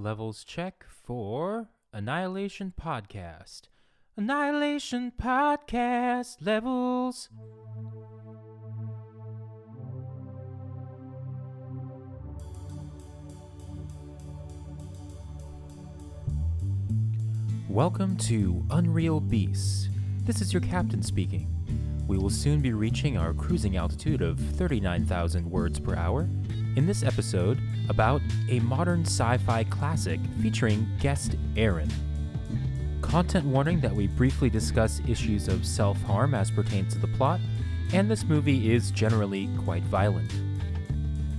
Levels check for Annihilation Podcast. Annihilation Podcast levels. Welcome to Unreal Beasts. This is your captain speaking. We will soon be reaching our cruising altitude of 39,000 words per hour. In this episode, about a modern sci fi classic featuring guest Aaron. Content warning that we briefly discuss issues of self harm as pertains to the plot, and this movie is generally quite violent.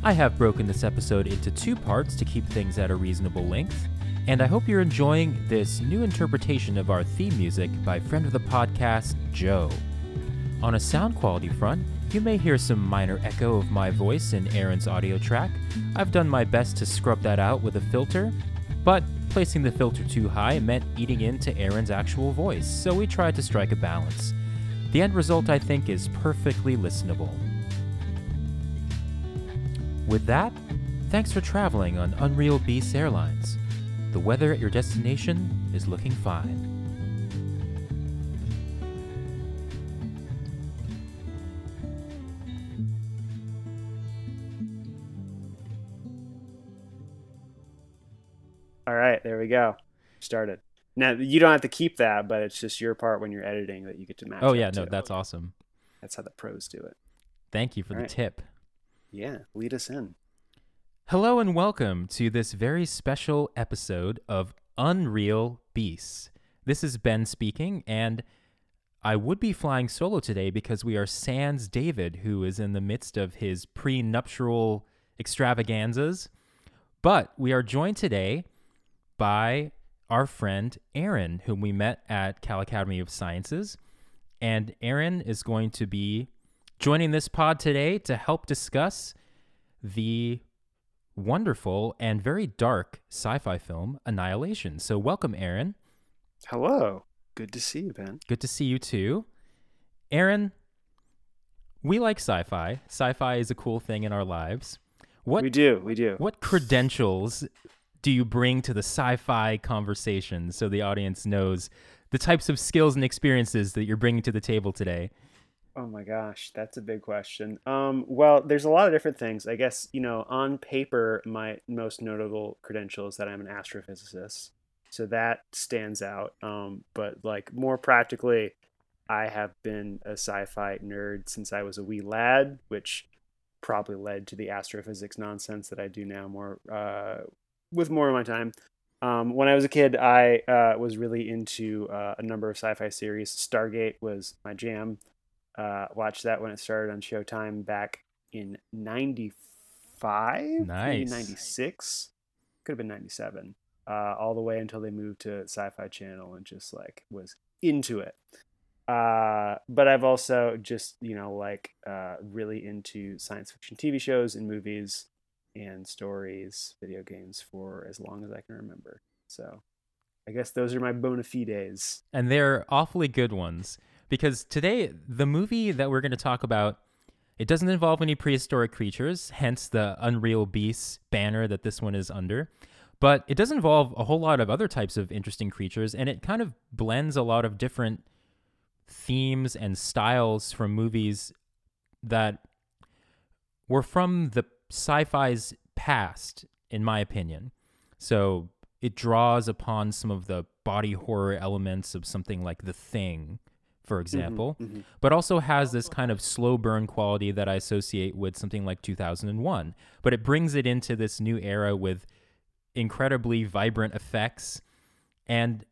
I have broken this episode into two parts to keep things at a reasonable length, and I hope you're enjoying this new interpretation of our theme music by friend of the podcast, Joe. On a sound quality front, you may hear some minor echo of my voice in Aaron's audio track. I've done my best to scrub that out with a filter, but placing the filter too high meant eating into Aaron's actual voice, so we tried to strike a balance. The end result, I think, is perfectly listenable. With that, thanks for traveling on Unreal Beast Airlines. The weather at your destination is looking fine. There we go. Started. Now you don't have to keep that, but it's just your part when you're editing that you get to match. Oh yeah, no, to. that's awesome. that's how the pros do it. Thank you for the Alright. tip. Yeah, lead us in. Hello and welcome to this very special episode of Unreal Beasts. This is Ben speaking, and I would be flying solo today because we are sans David, who is in the midst of his prenuptial extravaganzas. But we are joined today by our friend Aaron, whom we met at Cal Academy of Sciences. And Aaron is going to be joining this pod today to help discuss the wonderful and very dark sci-fi film Annihilation. So welcome Aaron. Hello. Good to see you, Ben. Good to see you too. Aaron, we like sci-fi. Sci-fi is a cool thing in our lives. What We do. We do. what credentials do you bring to the sci-fi conversation so the audience knows the types of skills and experiences that you're bringing to the table today? Oh my gosh, that's a big question. Um, well, there's a lot of different things. I guess, you know, on paper, my most notable credential is that I'm an astrophysicist. So that stands out. Um, but like more practically, I have been a sci-fi nerd since I was a wee lad, which probably led to the astrophysics nonsense that I do now more uh, with more of my time. Um, when I was a kid, I uh, was really into uh, a number of sci-fi series. Stargate was my jam. Uh, watched that when it started on Showtime back in '95, Nice. '96, could have been '97, uh, all the way until they moved to Sci-Fi Channel and just like was into it. Uh, but I've also just you know like uh, really into science fiction TV shows and movies and stories, video games for as long as I can remember. So I guess those are my bona fides. and they're awfully good ones because today the movie that we're going to talk about it doesn't involve any prehistoric creatures hence the unreal beasts banner that this one is under but it does involve a whole lot of other types of interesting creatures and it kind of blends a lot of different themes and styles from movies that were from the sci-fi's past in my opinion so it draws upon some of the body horror elements of something like The Thing, for example, mhm. but also has this kind of slow burn quality that I associate with something like 2001. But it brings it into this new era with incredibly vibrant effects and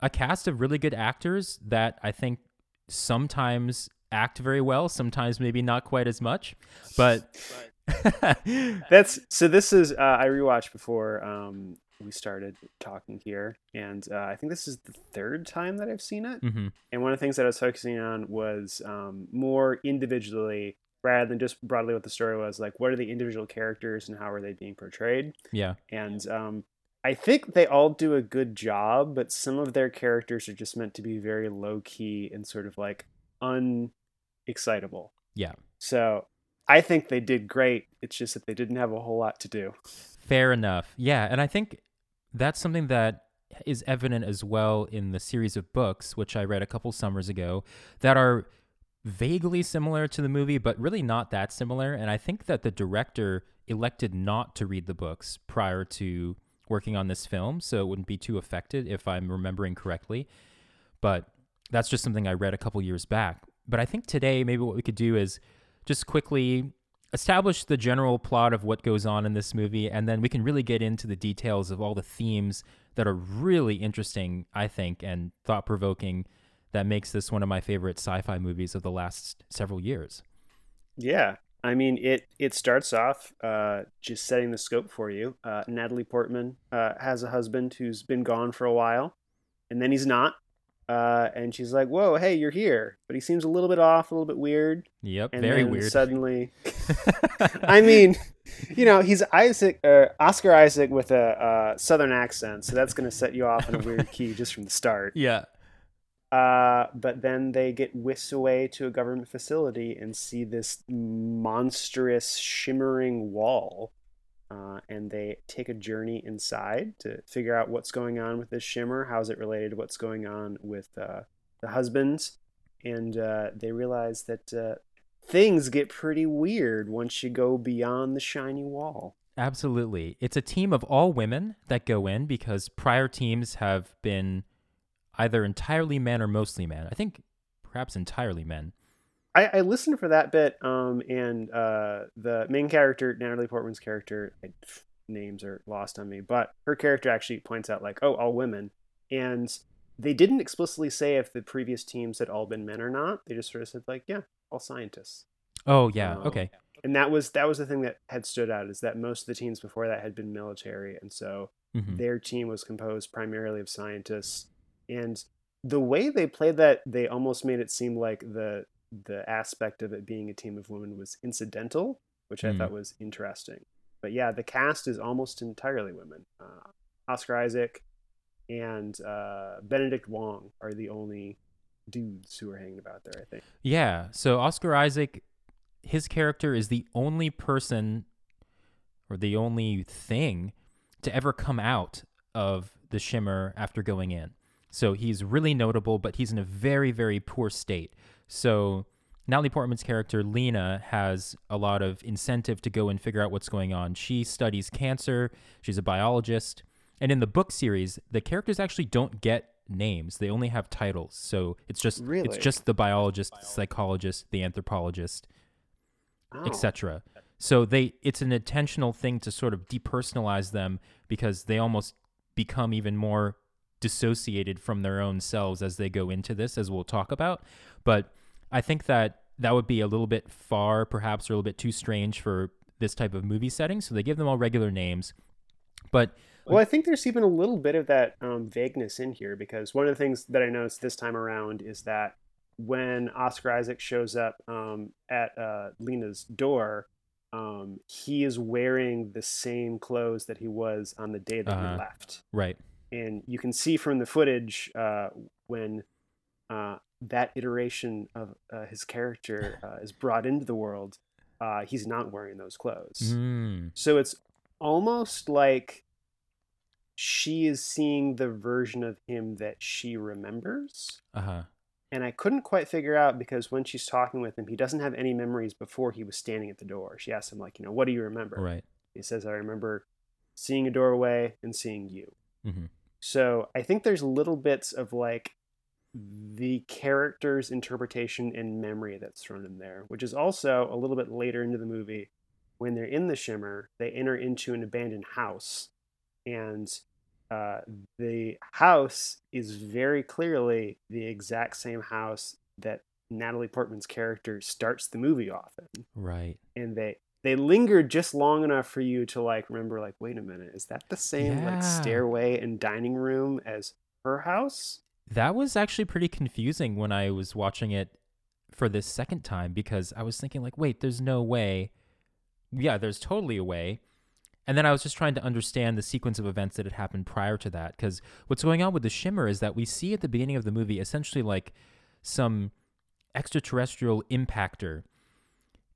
a cast of really good actors that I think sometimes act very well, sometimes maybe not quite as much. But That's so. This is uh, I rewatched before um, we started talking here, and uh, I think this is the third time that I've seen it. Mhm. And one of the things that I was focusing on was um, more individually rather than just broadly what the story was. Like, what are the individual characters and how are they being portrayed? yeah. And um, I think they all do a good job, but some of their characters are just meant to be very low key and sort of like unexcitable. Yeah. So I think they did great. It's just that they didn't have a whole lot to do. Fair enough. Yeah, and I think that's something that is evident as well in the series of books, which I read a couple summers ago, that are vaguely similar to the movie, but really not that similar. And I think that the director elected not to read the books prior to working on this film, so it wouldn't be too affected if I'm remembering correctly. But that's just something I read a couple years back. But I think today, maybe what we could do is just quickly establish the general plot of what goes on in this movie, and then we can really get into the details of all the themes that are really interesting, I think, and thought provoking that makes this one of my favorite sci-fi movies of the last several years. Yeah, I mean it. It starts off uh, just setting the scope for you. Uh, Natalie Portman uh, has a husband who's been gone for a while, and then he's not. Uh, and she's like, "Whoa, hey, you're here," but he seems a little bit off, a little bit weird. Yep, And very then weird. Suddenly, I mean, you know, he's Isaac, uh, Oscar Isaac with a uh, southern accent, so that's going to set you off in a weird key just from the start. yeah, Uh, but then they get whisked away to a government facility and see this monstrous shimmering wall. Uh, and they take a journey inside to figure out what's going on with this shimmer. How's it related to what's going on with uh, the husbands? And uh, they realize that uh, things get pretty weird once you go beyond the shiny wall. absolutely. It's a team of all women that go in because prior teams have been either entirely men or mostly men. I think perhaps entirely men. I, I listened for that bit, um, and uh, the main character, Natalie Portman's character, I, names are lost on me, but her character actually points out like, oh, all women, and they didn't explicitly say if the previous teams had all been men or not. They just sort of said like, yeah, all scientists, Oh yeah, Oh. okay. and that was that was the thing that had stood out is that most of the teams before that had been military, and so hmm their team was composed primarily of scientists and the way they played that they almost made it seem like the the aspect of it being a team of women was incidental which i Hmm. thought was interesting but yeah the cast is almost entirely women uh, oscar isaac and uh, benedict wong are the only dudes who are hanging about there i think Yeah. So Oscar Isaac, his character is the only person or the only thing to ever come out of the shimmer after going in. So he's really notable, but he's in a very, very poor state. So Natalie Portman's character, Lena, has a lot of incentive to go and figure out what's going on. She studies cancer, she's a biologist. And in the book series, the characters actually don't get names. They only have titles. So it's just Really? it's just the biologist, psychologist, the anthropologist, oh. etc. So they it's an intentional thing to sort of depersonalize them because they almost become even more dissociated from their own selves as they go into this as we'll talk about. But I think that that would be a little bit far perhaps or a little bit too strange for this type of movie setting, so they give them all regular names. But Well, I think there's even a little bit of that um, vagueness in here because one of the things that I noticed this time around is that when Oscar Isaac shows up um, at uh, Lena's door, um, he is wearing the same clothes that he was on the day that Uh-huh. he left. right. And you can see from the footage uh, when uh, that iteration of uh, his character uh, is brought into the world, uh, he's not wearing those clothes. Mm, So it's almost like she is seeing the version of him that she remembers. uh-huh. And I couldn't quite figure out because when she's talking with him, he doesn't have any memories before he was standing at the door. She asks him, like, you know, what do you remember? Right. He says, I remember seeing a doorway and seeing you. Mhm. So I think there's little bits of like the character's interpretation and memory that's thrown in there, which is also a little bit later into the movie when they're in the shimmer, they enter into an abandoned house, and uh, the house is very clearly the exact same house that Natalie Portman's character starts the movie off in Right. and they they lingered just long enough for you to like remember like wait a minute is that the same Yeah. like stairway and dining room as her house That was actually pretty confusing when I was watching it for this second time because I was thinking like, wait, there's no way. Yeah, there's totally a way. And then I was just trying to understand the sequence of events that had happened prior to that because what's going on with the shimmer is that we see at the beginning of the movie essentially like some extraterrestrial impactor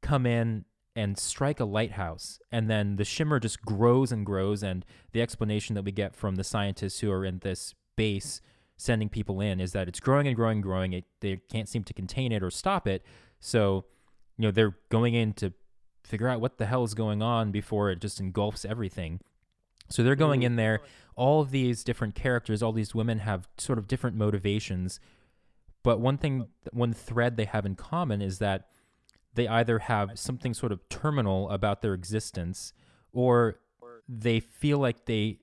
come in and strike a lighthouse. And then the shimmer just grows and grows. And the explanation that we get from the scientists who are in this base sending people in is that it's growing and growing and growing. It, they can't seem to contain it or stop it. So, you know, they're going in to figure out what the hell is going on before it just engulfs everything. So they're going in there. All of these different characters, all these women have sort of different motivations. But one thing, one thread they have in common is that they either have something sort of terminal about their existence or they feel like they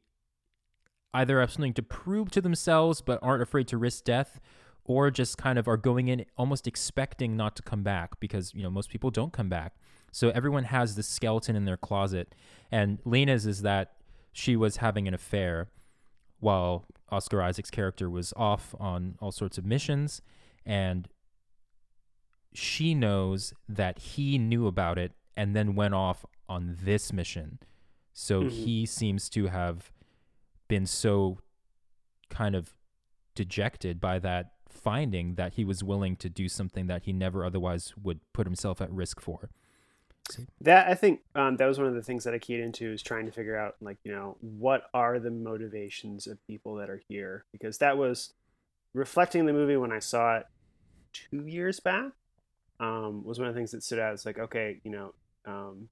either have something to prove to themselves but aren't afraid to risk death or just kind of are going in almost expecting not to come back because you know most people don't come back. So everyone has this skeleton in their closet and lena's is that she was having an affair while oscar isaac's character was off on all sorts of missions and she knows that he knew about it and then went off on this mission. So Mhm. he seems to have been so kind of dejected by that finding that he was willing to do something that he never otherwise would put himself at risk for. That I think um, that was one of the things that I keyed into is trying to figure out like you know what are the motivations of people that are here because that was reflecting the movie when I saw it two years back um, was one of the things that stood out. It's like okay you know um,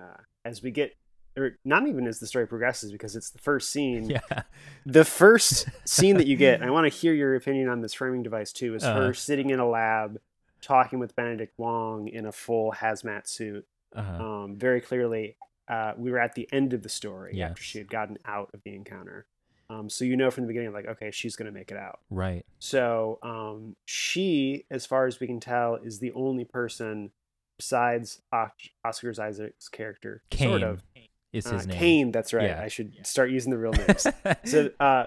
uh, as we get or not even as the story progresses because it's the first scene Yeah. the first scene that you get, and I want to hear your opinion on this framing device too, is Uh-huh. her sitting in a lab talking with Benedict Wong in a full hazmat suit. Uh-huh. Um, very clearly, uh, we were at the end of the story after she had gotten out of the encounter. Um, so you know from the beginning, like, okay, she's going to make it out. right. So um, she, as far as we can tell, is the only person besides Os- Oscar Isaac's character, Kane sort of. is Uh, his name. Kane, that's right. Yeah. I should start using the real names so uh,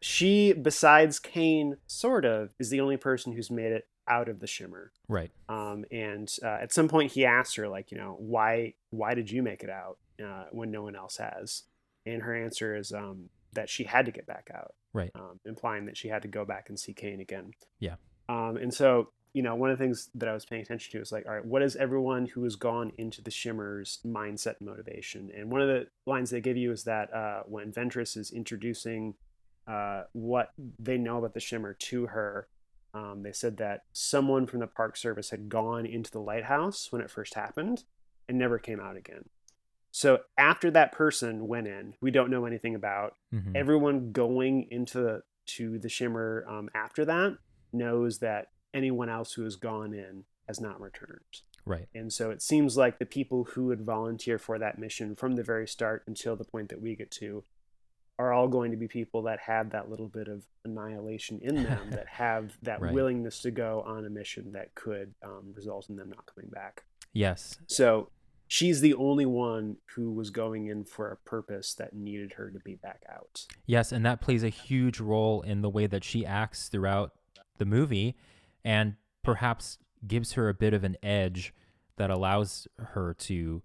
she besides kane sort of is the only person who's made it out of the shimmer right. um, and uh, at some point he asked her like you know why why did you make it out uh, when no one else has and her answer is um, that she had to get back out Right. um, implying that she had to go back and see kane again Yeah. um, and so you know one of the things that i was paying attention to is like all right what is everyone who has gone into the shimmers mindset and motivation and one of the lines they give you is that uh, when ventress is introducing uh, what they know about the shimmer to her um, they said that someone from the park service had gone into the lighthouse when it first happened and never came out again so after that person went in we don't know anything about Mhm. everyone going into the, to the shimmer um, after that knows that anyone else who has gone in has not returned right. and so it seems like the people who would volunteer for that mission from the very start until the point that we get to are all going to be people that have that little bit of annihilation in them that have that Right. willingness to go on a mission that could um, result in them not coming back Yes. so she's the only one who was going in for a purpose that needed her to be back out. Yes, and that plays a huge role in the way that she acts throughout the movie and perhaps gives her a bit of an edge that allows her to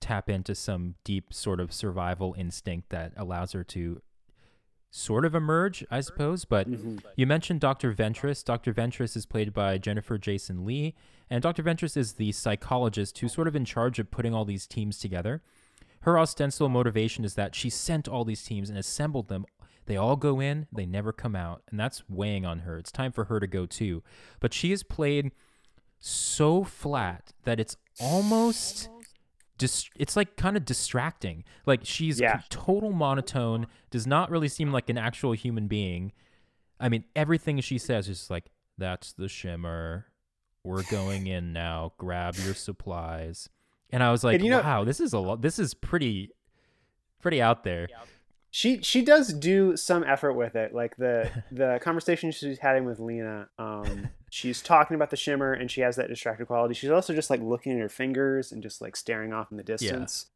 tap into some deep sort of survival instinct that allows her to sort of emerge, I suppose. But Mhm. you mentioned Dr. Ventress. Dr. Ventress is played by Jennifer Jason Lee, and Dr. Ventress is the psychologist who's sort of in charge of putting all these teams together. Her ostensible motivation is that she sent all these teams and assembled them. They all go in, they never come out, and that's weighing on her. It's time for her to go too. But she is played so flat that it's almost dis- it's like kind of distracting. Like she's Yeah. total monotone, does not really seem like an actual human being. I mean, everything she says is like, "That's the shimmer. We're going in now. Grab your supplies." And I was like, And you know- "Wow, this is a lot. This is pretty, pretty out there." She she does do some effort with it like the the conversation she's having with lena um she's talking about the shimmer and she has that distracted quality. She's also just like looking at her fingers and just like staring off in the distance.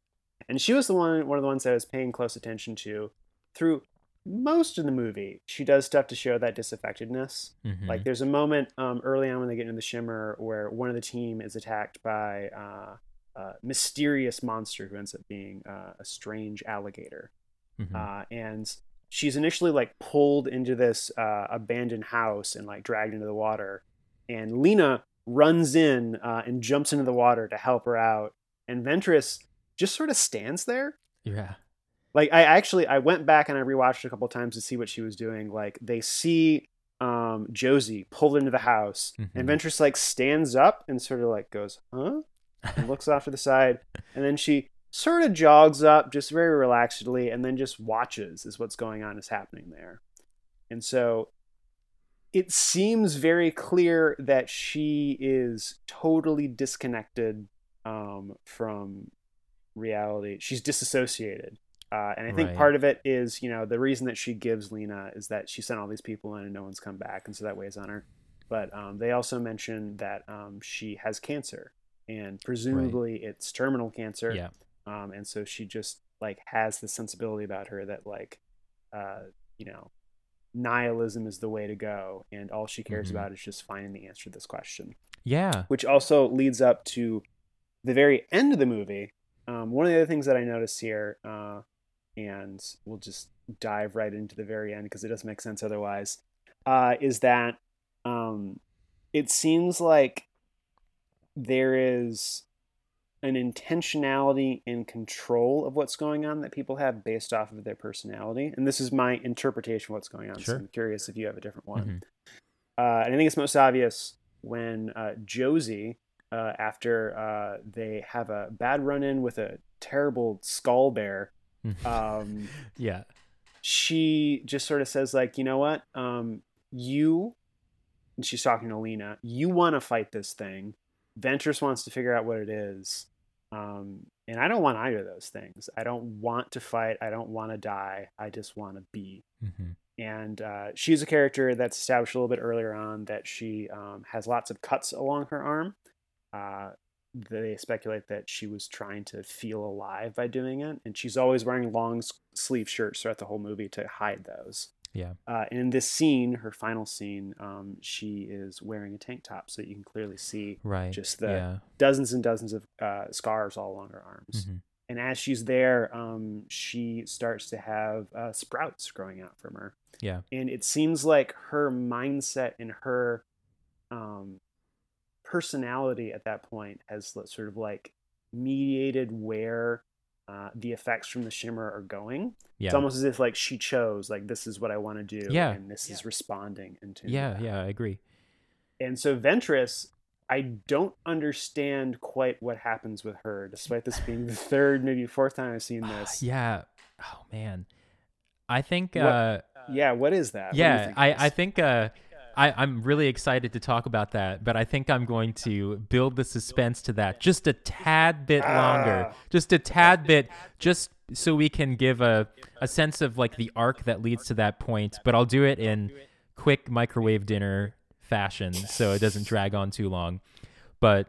And she was the one one of the ones that I was paying close attention to through most of the movie. She does stuff to show that disaffectedness. Mhm. like there's a moment um, early on when they get into the shimmer where one of the team is attacked by uh, a mysterious monster who ends up being uh, a strange alligator Mhm. uh, and she's initially like pulled into this uh, abandoned house and like dragged into the water and lena runs in uh, and jumps into the water to help her out and Ventress just sort of stands there. Yeah. Like I actually I went back and I rewatched a couple times to see what she was doing. Like they see um Josie pulled into the house Mm-hmm. and Ventress like stands up and sort of like goes, "Huh?" and looks off to the side and then she sort of jogs up just very relaxedly and then just watches as what's going on is happening there. And so it seems very clear that she is totally disconnected um, from reality. She's disassociated. Uh, and I think Right. part of it is, you know, the reason that she gives Lena is that she sent all these people in and no one's come back. And so that weighs on her. But um, they also mention that um, she has cancer and presumably it's terminal cancer Yeah. Um, and so she just like has the sensibility about her that like uh, you know nihilism is the way to go and all she cares Mhm. about is just finding the answer to this question Yeah. which also leads up to the very end of the movie um, one of the other things that i noticed here uh, and we'll just dive right into the very end because it doesn't make sense otherwise uh, is that um, it seems like there is an intentionality and control of what's going on that people have based off of their personality. And this is my interpretation of what's going on. Sure. So I'm curious if you have a different one. Mhm. Uh, and I think it's most obvious when uh, Josie, uh, after uh, they have a bad run in with a terrible skull bear, um, yeah. she just sort of says like you know what um you and she's talking to lena you want to fight this thing ventress wants to figure out what it is um and i don't want either of those things. I don't want to fight. I don't want to die. I just want to be. Hmm and uh, she's a character that's established a little bit earlier on that she um, has lots of cuts along her arm. Uh, they speculate that she was trying to feel alive by doing it, and she's always wearing long sleeve shirts throughout the whole movie to hide those. Yeah. Uh, and in this scene, her final scene, um, she is wearing a tank top, so you can clearly see Right. just the yeah. dozens and dozens of uh, scars all along her arms. Mhm. And as she's there, um, she starts to have uh, sprouts growing out from her Yeah. and it seems like her mindset and her um, personality at that point has sort of like mediated where uh, the effects from the shimmer are going. Yeah. It's almost as if like she chose like this is what I want to do, Yeah. and this is responding into. yeah. that. Yeah. I agree. And so Ventress, I don't understand quite what happens with her, despite this being the third, maybe fourth time I've seen this. Yeah. Oh man. I think. What- uh Yeah, what is that? What do you yeah. I I think. uh I, I'm really excited to talk about that, but I think I'm going to build the suspense to that just a tad bit longer. Ah. Just a tad bit, just so we can give a, a sense of like the arc that leads to that point. But I'll do it in quick microwave dinner fashion so it doesn't drag on too long. But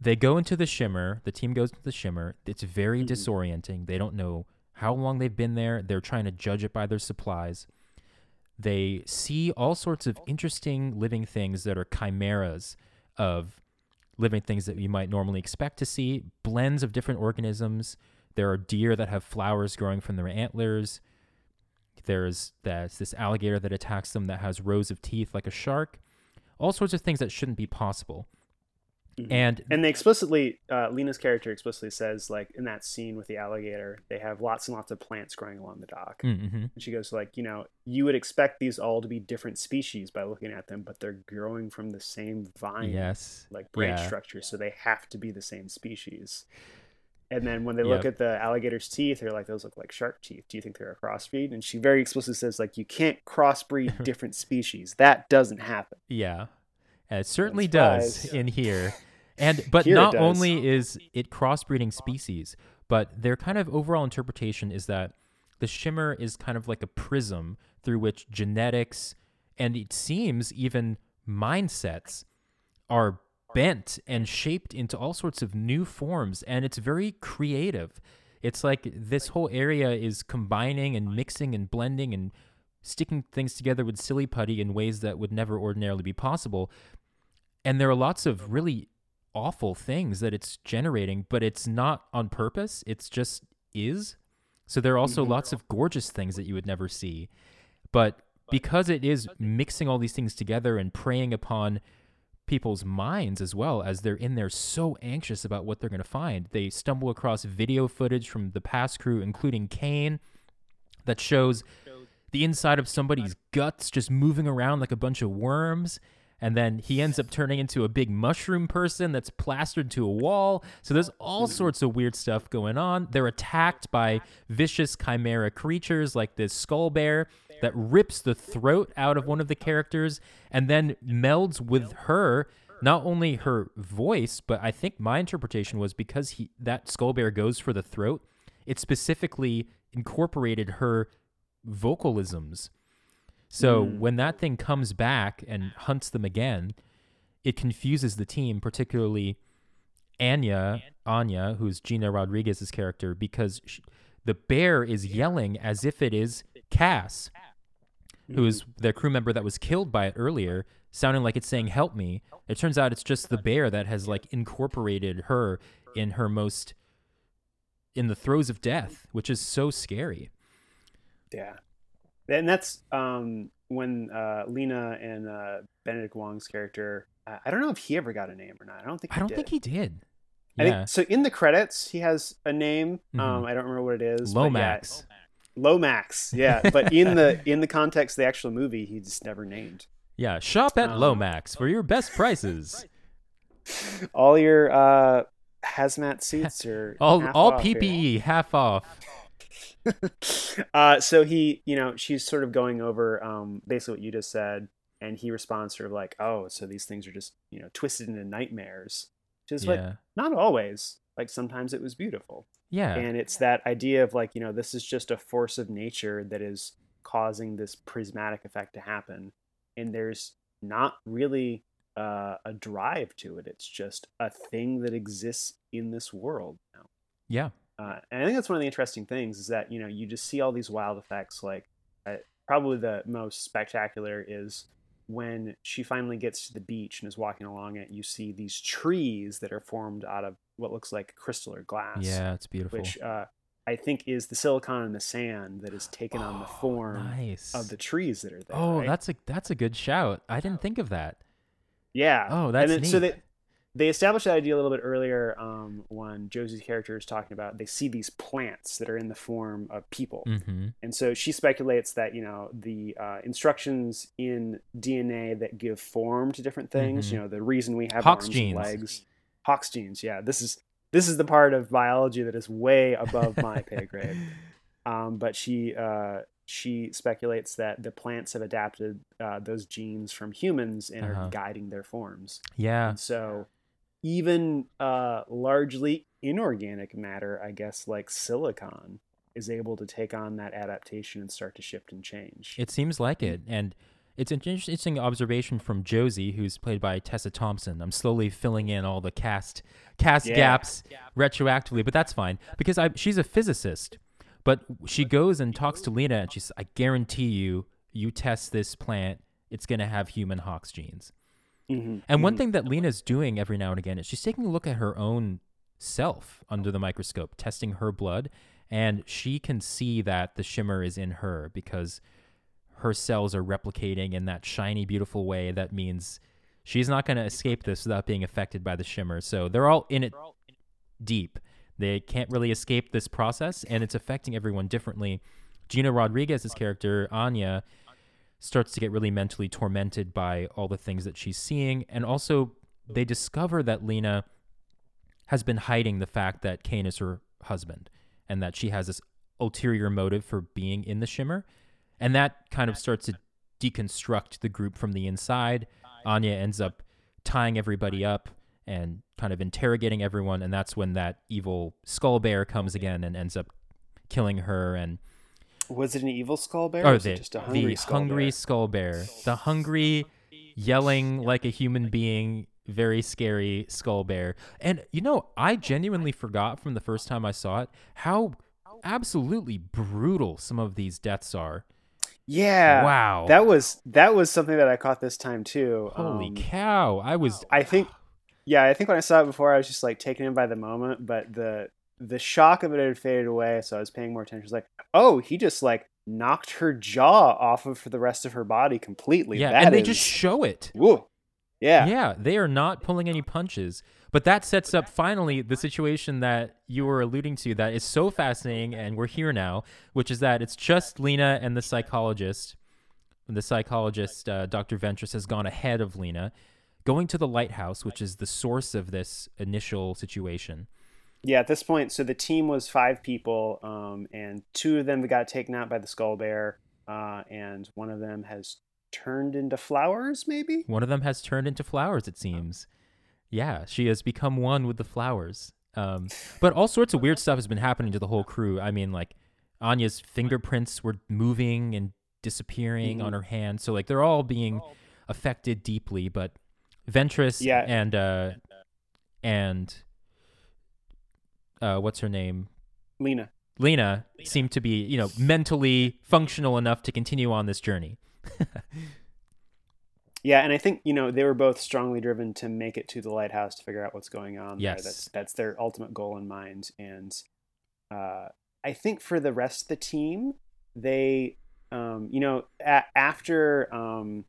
they go into the shimmer, the team goes into the shimmer. It's very Mhm. disorienting. They don't know how long they've been there. They're trying to judge it by their supplies. They see all sorts of interesting living things that are chimeras of living things that you might normally expect to see, blends of different organisms. There are deer that have flowers growing from their antlers. There's that's this alligator that attacks them that has rows of teeth like a shark. All sorts of things that shouldn't be possible. Mhm. And and they explicitly uh, lena's character explicitly says like in that scene with the alligator they have lots and lots of plants growing along the dock. Mm-hmm. and she goes like you know you would expect these all to be different species by looking at them but they're growing from the same vine yes, like branch yeah. structure so they have to be the same species. And then when they look at the alligator's teeth they're like those look like shark teeth. Do you think they're a crossbreed? And she very explicitly says like you can't crossbreed different species. That doesn't happen. Yeah, Uh, it certainly does in here. And but Here not only is it crossbreeding species, but their kind of overall interpretation is that the shimmer is kind of like a prism through which genetics and it seems even mindsets are bent and shaped into all sorts of new forms and it's very creative. It's like this whole area is combining and mixing and blending and sticking things together with silly putty in ways that would never ordinarily be possible. And there are lots of really awful things that it's generating, but it's not on purpose. It's just is. So there are also Mhm. lots of gorgeous things that you would never see. But because it is mixing all these things together and preying upon people's minds as well as they're in there so anxious about what they're going to find. They stumble across video footage from the past crew, including Kane, that shows the inside of somebody's guts just moving around like a bunch of worms. And then he ends up turning into a big mushroom person that's plastered to a wall. So there's all mm-hmm. sorts of weird stuff going on. They're attacked by vicious chimera creatures like this skull bear that rips the throat out of one of the characters and then melds with her not only her voice but i think my interpretation was because he that skull bear goes for the throat it specifically incorporated her vocalisms so Mm. when that thing comes back and hunts them again it confuses the team particularly anya anya who's gina rodriguez's character because sh the bear is yelling as if it is cass who is their crew member that was killed by it earlier, sounding like it's saying "Help me." It turns out it's just the bear that has like incorporated her in her most in the throes of death, which is so scary. Yeah, and that's um, when uh, Lena and uh, Benedict Wong's character. I I don't know if he ever got a name or not. I don't think. He I don't did. think he did. I Yeah, think so. In the credits, he has a name. Mhm. Um, I don't remember what it is. yeah, Lomax. Lomax. Yeah, but in the in the context of the actual movie, he's never named. Yeah, shop at Um, Lomax for your best prices. All your uh, hazmat suits are All all off here. PPE half off. uh, so he, you know, she's sort of going over um, basically what you just said, and he responds sort of like, "Oh, so these things are just you know twisted into nightmares," which is like not always. Like sometimes it was beautiful, yeah, and it's that idea of like you know this is just a force of nature that is causing this prismatic effect to happen, and there's not really uh, a drive to it. It's just a thing that exists in this world now. yeah. Uh, and I think that's one of the interesting things is that you know you just see all these wild effects. Like uh, probably the most spectacular is when she finally gets to the beach and is walking along it. You see these trees that are formed out of what looks like crystal or glass, Yeah, it's beautiful. which uh, I think is the silicon in the sand that is taken on the Oh, form nice. of the trees that are there. oh, right? that's a that's a good shout. I didn't think of that. Yeah. Oh, that's and then, so neat. they they established that idea a little bit earlier um, when Josie's character is talking about they see these plants that are in the form of people, Mm-hmm. and so she speculates that you know the uh, instructions in DNA that give form to different things. Mhm. You know the reason we have Hox arms genes. and legs. Hox genes. Yeah, this is this is the part of biology that is way above my pay grade. Um, but she uh, she speculates that the plants have adapted uh, those genes from humans and Uh-huh. are guiding their forms. Yeah, And so even uh, largely inorganic matter, I guess, like silicon, is able to take on that adaptation and start to shift and change. It seems like it. And it's an interesting observation from Josie, who's played by Tessa Thompson. I'm slowly filling in all the cast cast Yeah. gaps retroactively, but that's fine because I she's a physicist. But she goes and talks to Lena and she's I guarantee you you test this plant, it's gonna have human Hox genes. Mhm, And one mhm. thing that Lena's doing every now and again is she's taking a look at her own self under the microscope, testing her blood, and she can see that the shimmer is in her because her cells are replicating in that shiny, beautiful way. That means she's not going to escape this without being affected by the shimmer. So they're all in it deep. They can't really escape this process, and it's affecting everyone differently. Gina Rodriguez's character, Anya, starts to get really mentally tormented by all the things that she's seeing. And also, they discover that Lena has been hiding the fact that Kane is her husband and that she has this ulterior motive for being in the shimmer. And that kind of starts to deconstruct the group from the inside. Anya ends up tying everybody up and kind of interrogating everyone. And that's when that evil skull bear comes again and ends up killing her and was it an evil skull bear? or or was the, it just a hungry the skull hungry bear? skull bear the hungry yelling like a human being very scary skull bear and you know i genuinely forgot from the first time i saw it how absolutely brutal some of these deaths are Yeah. wow That was that was something that I caught this time too. holy Um, cow i was I think, yeah, I think when I saw it before, I was just like taken in by the moment, but the the shock of it had faded away, so I was paying more attention. I was like, oh, he just like knocked her jaw off of for the rest of her body completely. yeah That and they is- just show it woo. Yeah. Yeah, they are not pulling any punches. But that sets up finally the situation that you were alluding to that is so fascinating, and we're here now, which is that it's just Lena and the psychologist. The psychologist, uh, Dr. Ventress, has gone ahead of Lena, going to the lighthouse, which is the source of this initial situation. Yeah, at this point, so the team was five people, um, and two of them got taken out by the skull bear, uh, and one of them has turned into flowers, maybe? One of them has turned into flowers, it seems. Yeah, she has become one with the flowers. Um, but all sorts of weird stuff has been happening to the whole crew. I mean, like Anya's fingerprints were moving and disappearing Mhm. on her hand, so like they're all being affected deeply. But Ventress Yeah. and uh, and uh, what's her name? Lena. Lena seemed to be, you know, mentally functional enough to continue on this journey. Yeah, and I think you know they were both strongly driven to make it to the lighthouse to figure out what's going on. Yes. there. that's that's their ultimate goal in mind. And uh, I think for the rest of the team, they, um, you know, a- after um,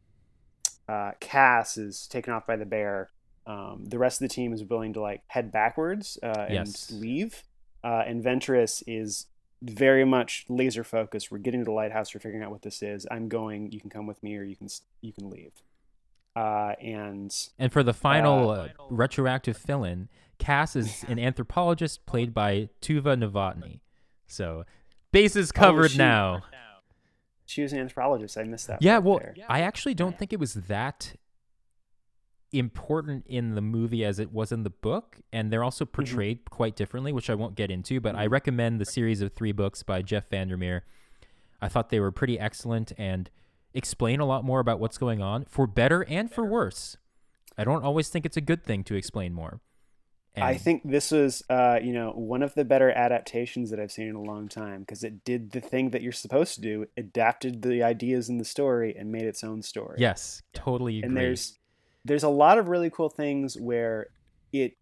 uh, Cass is taken off by the bear, um, the rest of the team is willing to like head backwards uh, Yes. and leave. Uh, and Ventress is very much laser focused. We're getting to the lighthouse. We're figuring out what this is. I'm going. You can come with me, or you can you can leave. Uh, and And for the final uh, retroactive fill-in, Cass is an anthropologist played by Tuva Novotny. So, bases covered she- now. she was an anthropologist. I missed that. Yeah, well, there. I actually don't think it was that important in the movie as it was in the book, and they're also portrayed quite differently, which I won't get into. But I recommend the series of three books by Jeff Vandermeer. I thought they were pretty excellent and explain a lot more about what's going on for better and for worse. I don't always think it's a good thing to explain more. I think this was, uh, you know, one of the better adaptations that I've seen in a long time because it did the thing that you're supposed to do, adapted the ideas in the story and made its own story. Yes, totally agree. and there's there's a lot of really cool things where it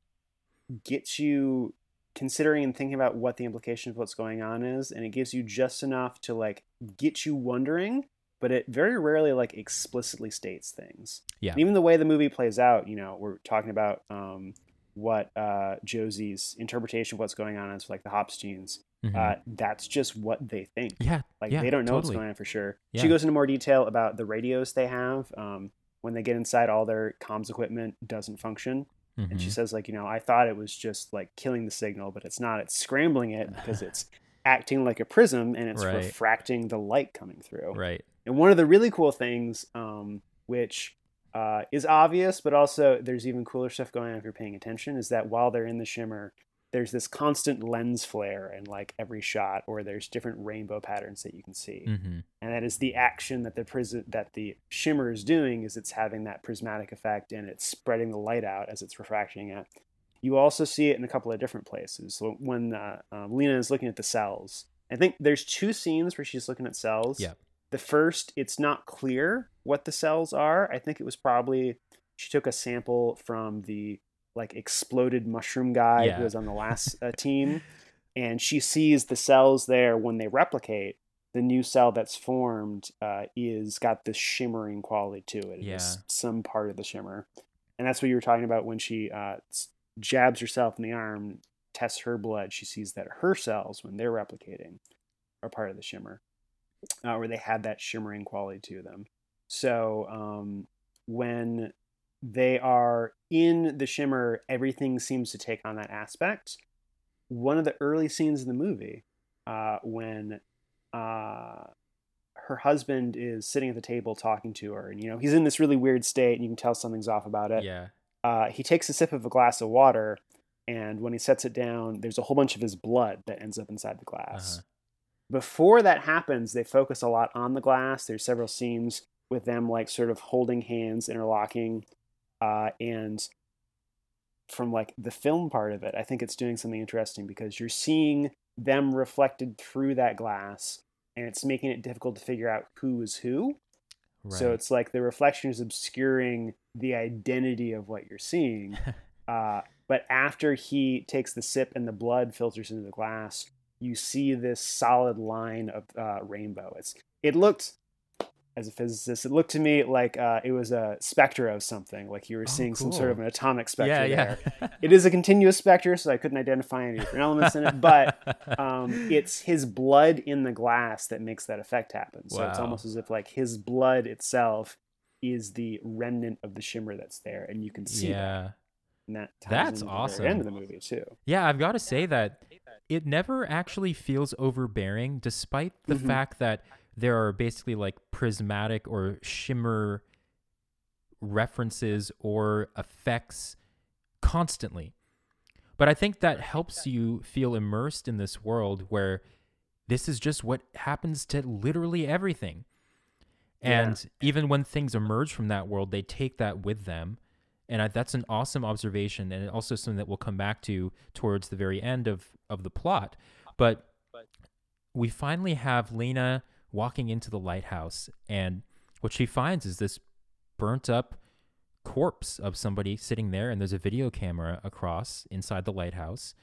gets you considering and thinking about what the implication of what's going on is and it gives you just enough to like get you wondering but it very rarely like explicitly states things Yeah. And even the way the movie plays out you know we're talking about um, what uh, josie's interpretation of what's going on is like the Hox genes Mhm. uh, that's just what they think yeah, like yeah, they don't know what's going on for sure. Yeah. She goes into more detail about the radios they have. Um, when they get inside, all their comms equipment doesn't function, and she Mhm. says like, you know, I thought it was just like killing the signal, but it's not. It's scrambling it because it's acting like a prism and it's Right. refracting the light coming through. right. And one of the really cool things, um, which uh, is obvious, but also there's even cooler stuff going on if you're paying attention, is that while they're in the shimmer, there's this constant lens flare in like every shot, or there's different rainbow patterns that you can see, hmm and that is the action that the prism that the shimmer is doing is it's having that prismatic effect and it's spreading the light out as it's refracting it. You also see it in a couple of different places. So when uh, um, Lena is looking at the cells, I think there's two scenes where she's looking at cells. Yeah. The first, it's not clear what the cells are. I think it was probably she took a sample from the like exploded mushroom guy Yeah. who was on the last uh, team, and she sees the cells there when they replicate. The new cell that's formed uh, is got this shimmering quality to it. It is Yeah. some part of the shimmer, and that's what you were talking about when she uh, jabs herself in the arm, tests her blood. She sees that her cells, when they're replicating, are part of the shimmer, uh, or they have that shimmering quality to them. So um, when they are in the shimmer, everything seems to take on that aspect. One of the early scenes in the movie, uh, when uh, her husband is sitting at the table talking to her, and you know he's in this really weird state, and you can tell something's off about it Yeah. uh, he takes a sip of a glass of water, and when he sets it down, there's a whole bunch of his blood that ends up inside the glass. Uh-huh. Before that happens, they focus a lot on the glass. There's several scenes with them like sort of holding hands, interlocking, uh, and from like the film part of it, I think it's doing something interesting because you're seeing them reflected through that glass, and it's making it difficult to figure out who is who. Right. So it's like the reflection is obscuring the identity of what you're seeing. uh, but after he takes the sip and the blood filters into the glass, you see this solid line of uh, rainbow. It's it looked as a physicist. It looked to me like uh, it was a specter of something, like you were Oh, seeing some sort of an atomic specter yeah, there. yeah. It is a continuous specter, so I couldn't identify any different elements in it, but um, it's his blood in the glass that makes that effect happen. So it's almost as if like his blood itself is the remnant of the shimmer that's there, and you can see that. yeah. That ties That's awesome. end of the movie too. Yeah, I've got to say that it never actually feels overbearing, despite the Mhm. fact that there are basically like prismatic or shimmer references or effects constantly. But I think that helps you feel immersed in this world where this is just what happens to literally everything. Yeah. And even when things emerge from that world, they take that with them. And I, that's an awesome observation, and also something that we'll come back to towards the very end of, of the plot. But we finally have Lena walking into the lighthouse, and what she finds is this burnt up corpse of somebody sitting there, and there's a video camera across inside the lighthouse.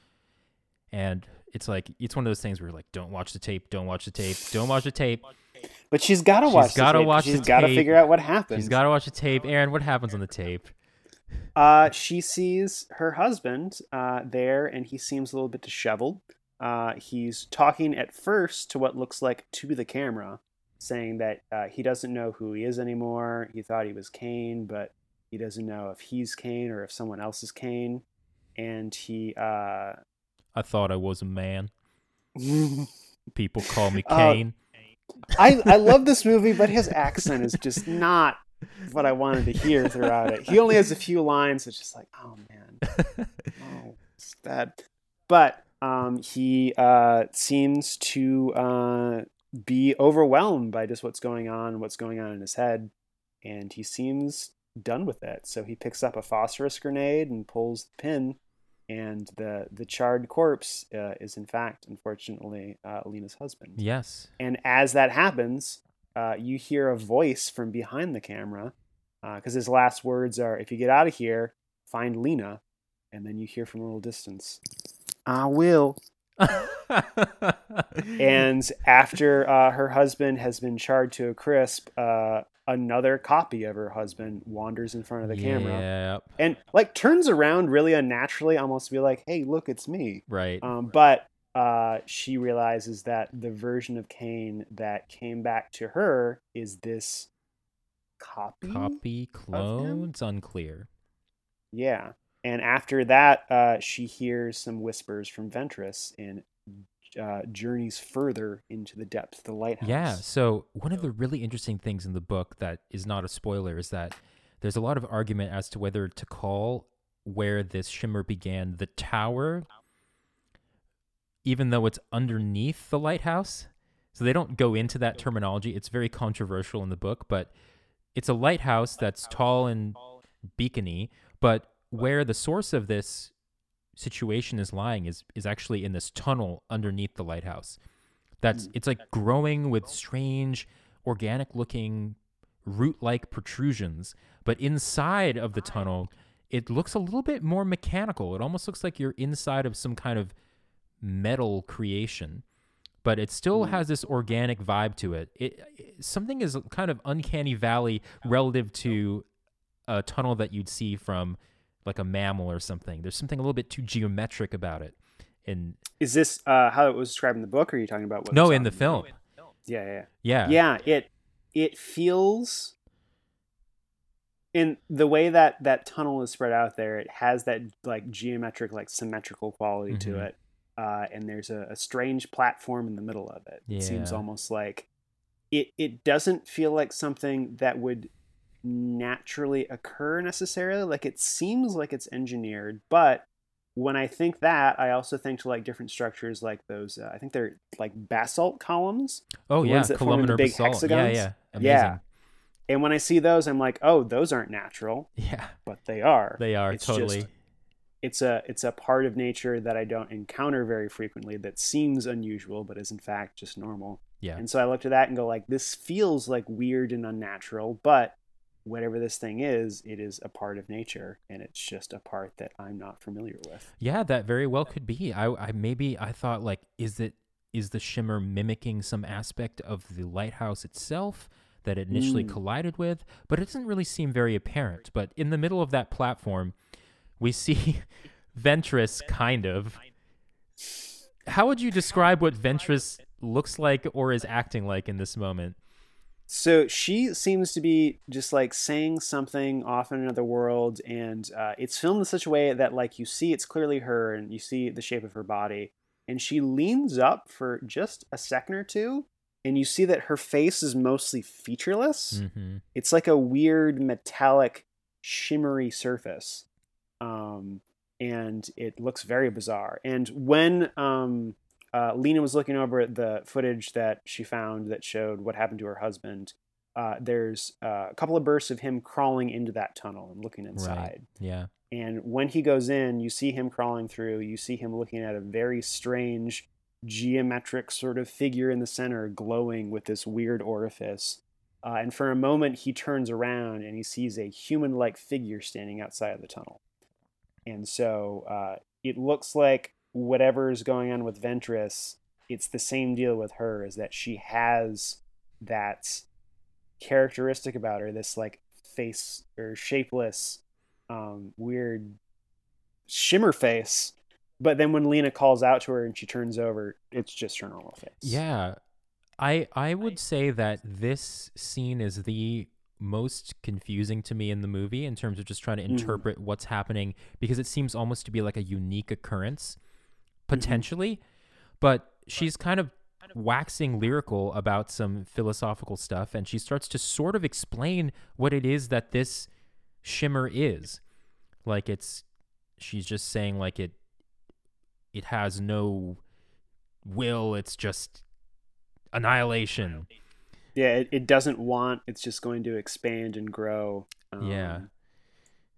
And it's like, it's one of those things where you're like, don't watch the tape, don't watch the tape, don't watch the tape. But she's got to She's watch. gotta the watch She's got to figure out what happens. She's got to watch the tape. Aaron, what happens on the tape? Uh, she sees her husband uh, there, and he seems a little bit disheveled. Uh, he's talking at first to what looks like to the camera, saying that uh, he doesn't know who he is anymore. He thought he was Kane, but he doesn't know if he's Kane or if someone else is Kane. And he, uh, I thought I was a man. People call me Uh, Kane. I I love this movie, but his accent is just not what I wanted to hear throughout it. He only has a few lines. It's just like, oh man. Oh, it's bad. But um, he uh, seems to uh, be overwhelmed by just what's going on, what's going on in his head, and he seems done with it. So he picks up a phosphorus grenade and pulls the pin, and the the charred corpse uh, is in fact, unfortunately, uh, Lena's husband. yes. And as that happens, uh, you hear a voice from behind the camera because his last words are, "If you get out of here, find Lena." And then you hear from a little distance, "I will." And after uh, her husband has been charred to a crisp, uh, another copy of her husband wanders in front of the camera and like turns around really unnaturally, almost to be like, "Hey, look, it's me." Right. Um, but uh, she realizes that the version of Kane that came back to her is this copy. Copy, clone, it's unclear. Yeah. And after that, uh, she hears some whispers from Ventress and uh, journeys further into the depths of the lighthouse. Yeah. So one of the really interesting things in the book that is not a spoiler is that there's a lot of argument as to whether to call where this shimmer began the tower, even though it's underneath the lighthouse. So they don't go into that terminology. It's very controversial in the book, but it's a lighthouse that's tall and beacony, but where the source of this situation is lying is is actually in this tunnel underneath the lighthouse. That's mm. it's like growing with strange organic looking root like protrusions, but inside of the tunnel it looks a little bit more mechanical. It almost looks like you're inside of some kind of metal creation. But it still hmm. has this organic vibe to it. It, it something is kind of uncanny valley relative to a tunnel that you'd see from like a mammal or something. There's something a little bit too geometric about it. And Is this uh, how it was described in the book, or are you talking about what? no, in the film. Yeah, yeah, Yeah. yeah. Yeah, it it feels in the way that that tunnel is spread out there. It has that like geometric, like symmetrical quality to Mhm. it. Uh, and there's a, a strange platform in the middle of it. It seems almost like it. It doesn't feel like something that would naturally occur necessarily. Like it seems like it's engineered, but when I think that, I also think to like different structures like those. Uh, I think they're like basalt columns. Oh yeah, ones that form into big basalt. Yeah, hexagons? yeah. Amazing. Yeah. And when I see those, I'm like, oh, those aren't natural, Yeah. but they are. They are It's totally. just- It's a it's a part of nature that I don't encounter very frequently. That seems unusual, but is in fact just normal. yeah. And so I look to that and go like, this feels like weird and unnatural, but whatever this thing is, it is a part of nature, and it's just a part that I'm not familiar with. Yeah, that very well could be. I, I maybe I thought like, is it is the shimmer mimicking some aspect of the lighthouse itself? that it initially Mm. collided with, but it doesn't really seem very apparent. But in the middle of that platform, we see Ventress kind of. How would you describe what Ventress looks like or is acting like in this moment? So she seems to be just like saying something off in another world, and uh, it's filmed in such a way that like you see it's clearly her, and you see the shape of her body, and she leans up for just a second or two, and you see that her face is mostly featureless. hmm It's like a weird metallic, shimmery surface, um, and it looks very bizarre. And when um, uh, Lena was looking over at the footage that she found that showed what happened to her husband, uh, there's uh, a couple of bursts of him crawling into that tunnel and looking inside. Yeah. And when he goes in, you see him crawling through. You see him looking at a very strange geometric sort of figure in the center, glowing with this weird orifice. Uh, and for a moment, he turns around and he sees a human like figure standing outside of the tunnel. And so uh, it looks like whatever's going on with Ventress, it's the same deal with her, is that she has that characteristic about her, this like face or shapeless, um, weird shimmer face. But then when Lena calls out to her and she turns over, it's just her normal face. Yeah. I I would say that this scene is the most confusing to me in the movie in terms of just trying to interpret what's happening because it seems almost to be like a unique occurrence potentially but she's kind of waxing lyrical about some philosophical stuff and she starts to sort of explain what it is that this shimmer is like it's she's just saying like it it has no will it's just annihilation Yeah, it, it doesn't want, it's just going to expand and grow. Um, Yeah.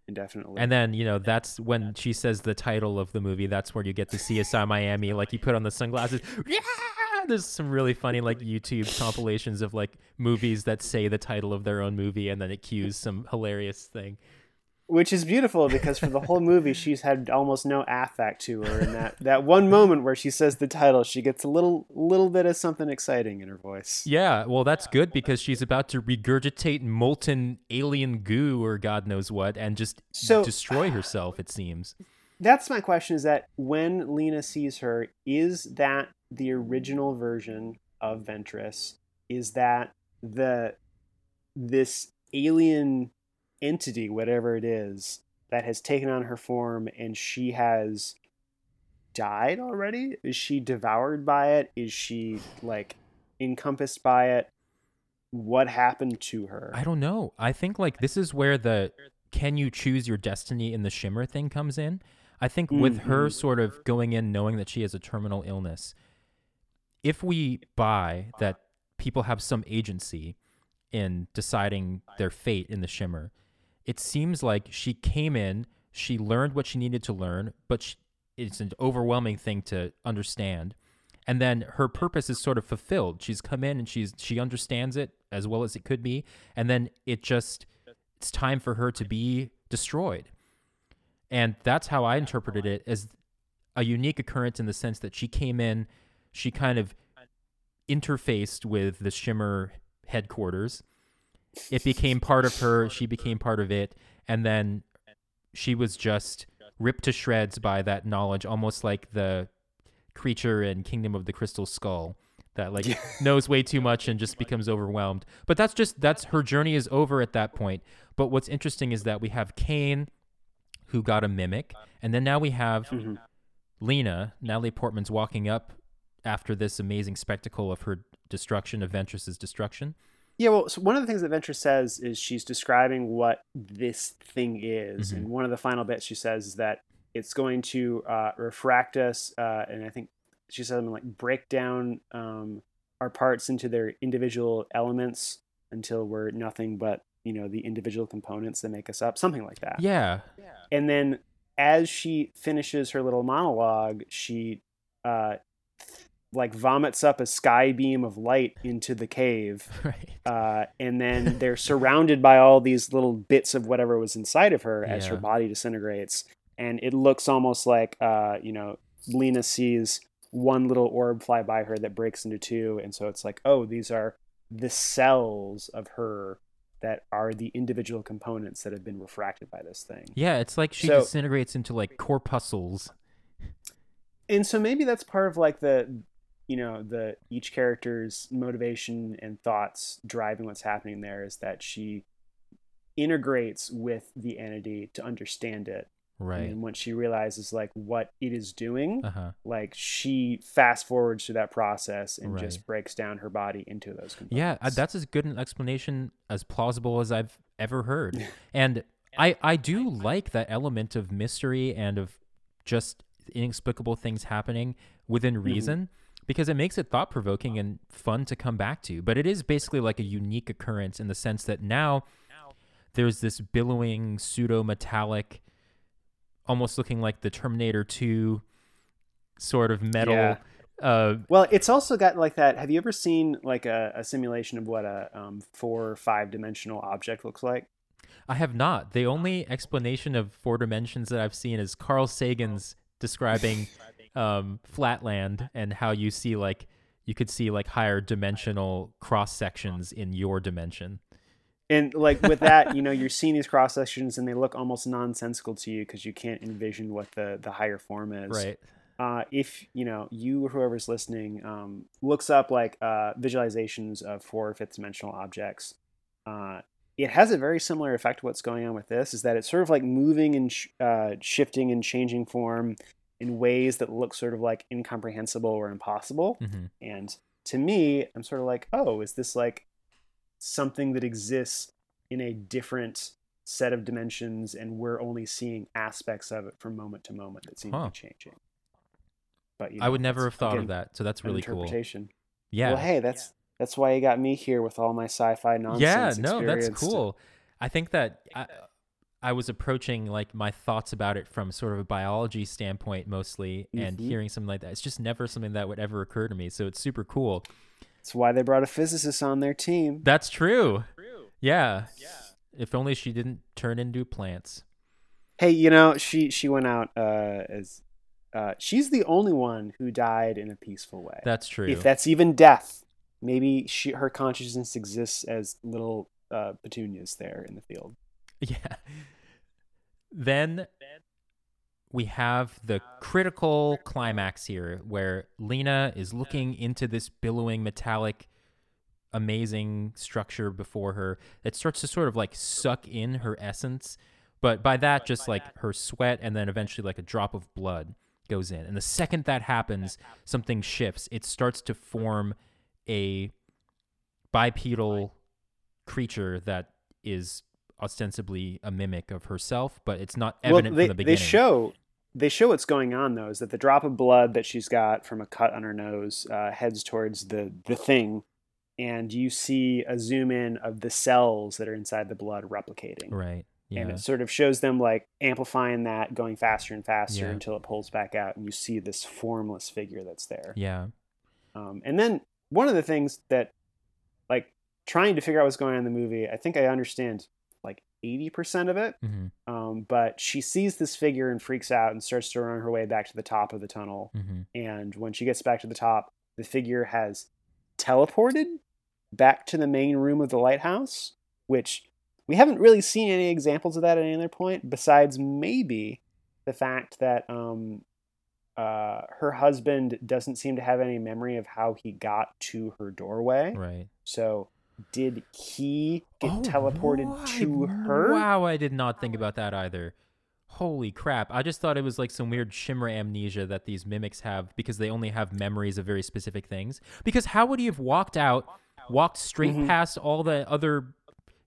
Indefinitely. and then you know that's when she says the title of the movie that's where you get the csi miami like you put on the sunglasses. Yeah! There's some really funny like youtube compilations of like movies that say the title of their own movie and then it cues some hilarious thing Which is beautiful because for the whole movie, she's had almost no affect to her. And that, that one moment where she says the title, she gets a little little bit of something exciting in her voice. Yeah, well, that's good because she's about to regurgitate molten alien goo or God knows what and just So- destroy herself, it seems. That's my question is that when Lena sees her, is that the original version of Ventress? Is that the this alien entity, whatever it is, that has taken on her form and she has died already? Is she devoured by it? Is she like encompassed by it? What happened to her? I don't know. I think like this is where the can you choose your destiny in the shimmer thing comes in. I think with her Mhm. sort of going in knowing that she has a terminal illness, if we buy that people have some agency in deciding their fate in the shimmer, it seems like she came in, she learned what she needed to learn, but she, it's an overwhelming thing to understand. And then her purpose is sort of fulfilled. She's come in and she's she understands it as well as it could be, and then it just it's time for her to be destroyed. And that's how I interpreted it as a unique occurrence in the sense that she came in, she kind of interfaced with the Shimmer headquarters. It became part of her, she became part of it, and then she was just ripped to shreds by that knowledge, almost like the creature in Kingdom of the Crystal Skull that like knows way too much and just becomes overwhelmed. But that's just that's her journey is over at that point. But what's interesting is that we have Kane who got a mimic, and then now we have Mhm. Lena, Natalie Portman's walking up after this amazing spectacle of her destruction, of Ventress's destruction. Yeah, well, so one of the things that Ventress says is she's describing what this thing is, Mhm. and one of the final bits she says is that it's going to uh, refract us, uh, and I think she said something like break down um, our parts into their individual elements until we're nothing but you know the individual components that make us up, something like that. Yeah. And then as she finishes her little monologue, she uh, like vomits up a sky beam of light into the cave Right. uh, and then they're surrounded by all these little bits of whatever was inside of her as her body disintegrates and it looks almost like uh, you know lena sees one little orb fly by her that breaks into two and so it's like oh these are the cells of her that are the individual components that have been refracted by this thing. Yeah, it's like she So- disintegrates into like corpuscles. and so maybe that's part of like the you know the each character's motivation and thoughts driving what's happening there is that she integrates with the entity to understand it Right. and once she realizes like what it is doing Uh huh. like she fast forwards through that process and Right. just breaks down her body into those components Yeah, uh, that's as good an explanation as plausible as I've ever heard. And I I do like that element of mystery and of just inexplicable things happening within Mm-hmm. Because it makes it thought provoking and fun to come back to. But it is basically like a unique occurrence in the sense that now there's this billowing pseudo metallic almost looking like the Terminator 2 sort of metal Yeah. uh Well, it's also got like that. Have you ever seen like a, a simulation of what a um, four or five dimensional object looks like? I have not. The only explanation of four dimensions that I've seen is Carl Sagan's describing um, Flatland and how you see like you could see like higher dimensional cross sections in your dimension. And like with that, you know, you're seeing these cross sections and they look almost nonsensical to you because you can't envision what the the higher form is. Right. Uh, if you know you or whoever's listening um, looks up like uh, visualizations of four or fifth dimensional objects, uh, it has a very similar effect to what's going on with this. Is that it's sort of like moving and sh- uh, shifting and changing form in ways that look sort of like incomprehensible or impossible. hmm And to me, I'm sort of like, oh, is this like something that exists in a different set of dimensions and we're only seeing aspects of it from moment to moment that seem to be changing? But you I would never have thought again, of that. So that's an really cool. interpretation. Yeah. Well, hey, that's that's why you got me here with all my sci-fi nonsense. yeah, no, that's experience to- cool. I think that I, I was approaching like my thoughts about it from sort of a biology standpoint mostly, and Mhm. hearing something like that, it's just never something that would ever occur to me. So it's super cool. That's why they brought a physicist on their team. That's true. Yeah. If only she didn't turn into plants. Hey, you know, she she went out uh, as uh, she's the only one who died in a peaceful way. That's true. if that's even death, maybe she her consciousness exists as little uh, petunias there in the field. yeah. Then we have the critical climax here where Lena is looking into this billowing metallic amazing structure before her that starts to sort of like suck in her essence. But by that just like her sweat and then eventually like a drop of blood goes in. And the second that happens something shifts. It starts to form a bipedal creature that is ostensibly a mimic of herself but it's not evident well, they, from the beginning. they show they show what's going on though is that the drop of blood that she's got from a cut on her nose uh, heads towards the the thing, and you see a zoom in of the cells that are inside the blood replicating. right yeah And it sort of shows them like amplifying that, going faster and faster Yeah. until it pulls back out, and you see this formless figure that's there. yeah Um, and then one of the things that, like, trying to figure out what's going on in the movie, I think I understand 80% of it. hmm Um, but she sees this figure and freaks out and starts to run her way back to the top of the tunnel. hmm And when she gets back to the top, the figure has teleported back to the main room of the lighthouse, which we haven't really seen any examples of that at any other point, besides maybe the fact that um, uh, her husband doesn't seem to have any memory of how he got to her doorway. right So, did he get Oh, teleported why- to her? Wow, I did not think about that either. Holy crap. I just thought it was like some weird shimmer amnesia that these mimics have because they only have memories of very specific things. Because how would he have walked out, walked straight Mhm. past all the other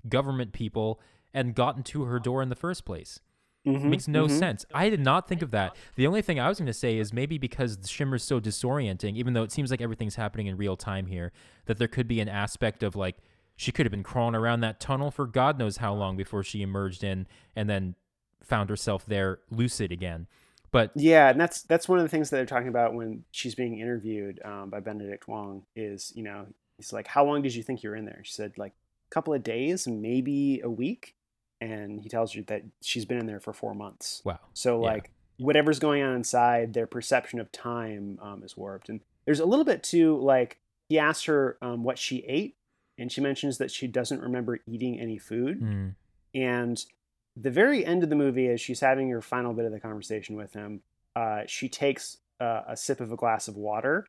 government people and gotten to her door in the first place? Mhm, makes no mhm. sense. I did not think of that. The only thing I was going to say is maybe because the shimmer's so disorienting, even though it seems like everything's happening in real time here, that there could be an aspect of like she could have been crawling around that tunnel for God knows how long before she emerged in and then found herself there lucid again. But Yeah, and that's that's one of the things that they're talking about when she's being interviewed um, by Benedict Wong. Is you know he's like, how long did you think you were in there? She said like a couple of days, maybe a week, and he tells you that she's been in there for four months. wow. So Yeah. like whatever's going on inside, their perception of time um, is warped. And there's a little bit too like he asked her um, what she ate, and she mentions that she doesn't remember eating any food. Mm. And the very end of the movie, as she's having her final bit of the conversation with him, uh, she takes uh, a sip of a glass of water,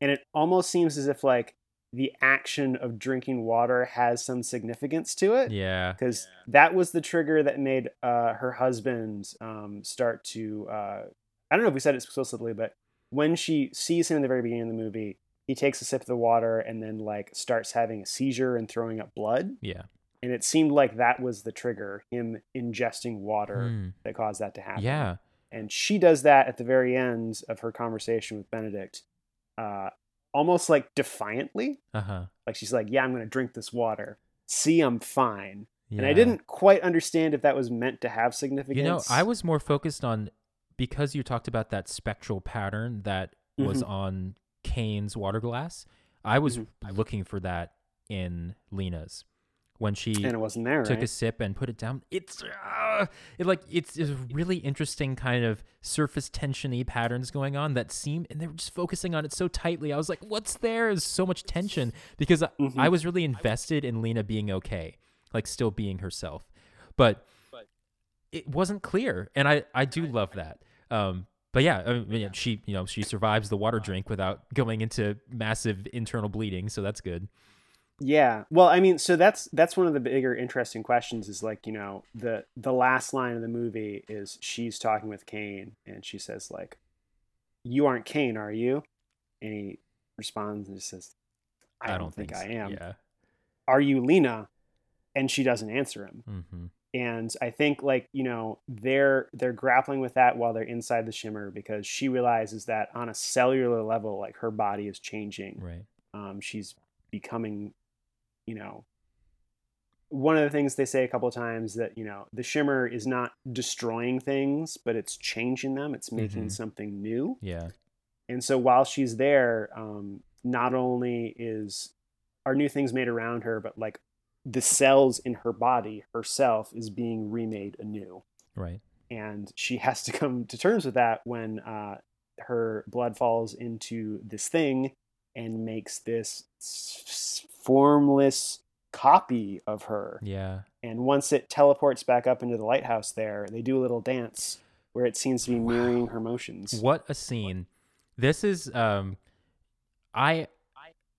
and it almost seems as if like the action of drinking water has some significance to it Yeah. because that was the trigger that made uh, her husband um, start to uh, i don't know if we said it explicitly but when she sees him in the very beginning of the movie he takes a sip of the water and then like starts having a seizure and throwing up blood Yeah. and it seemed like that was the trigger him ingesting water Mm. that caused that to happen Yeah. and she does that at the very end of her conversation with benedict uh, almost like defiantly Uh huh. like she's like yeah i'm gonna drink this water see i'm fine Yeah. and I didn't quite understand if that was meant to have significance. You know, I was more focused on because you talked about that spectral pattern that was Mhm. on Kane's water glass. I was Mhm. looking for that in Lena's when she and it wasn't there, took right? a sip and put it down. It's uh, it like it's, it's really interesting kind of surface tensiony patterns going on that seem and they were just focusing on it so tightly. I was like, what's? There's so much tension because I- I Mhm. was really invested in Lena being okay, like still being herself, but it wasn't clear, and I I do love that. Um, but yeah, I mean, yeah, she you know she survives the water drink without going into massive internal bleeding, so that's good. Yeah. Well, I mean, so that's that's one of the bigger interesting questions is like, you know, the the last line of the movie is she's talking with Kane and she says like, "You aren't Kane, are you?" And he responds and says, "I, don't, think, so. I am." Yeah. Are you Lena? And she doesn't answer him. Mm-hmm. and I think like you know they're they're grappling with that while they're inside the shimmer because she realizes that on a cellular level like her body is changing Right. um, she's becoming you know one of the things they say a couple of times that you know the shimmer is not destroying things but it's changing them it's making Mhm. something new Yeah. and so while she's there um, not only is are new things made around her but like the cells in her body herself is being remade anew Right. and she has to come to terms with that when uh, her blood falls into this thing and makes this formless copy of her Yeah. and once it teleports back up into the lighthouse there they do a little dance where it seems to be mirroring her motions What a scene. This is um I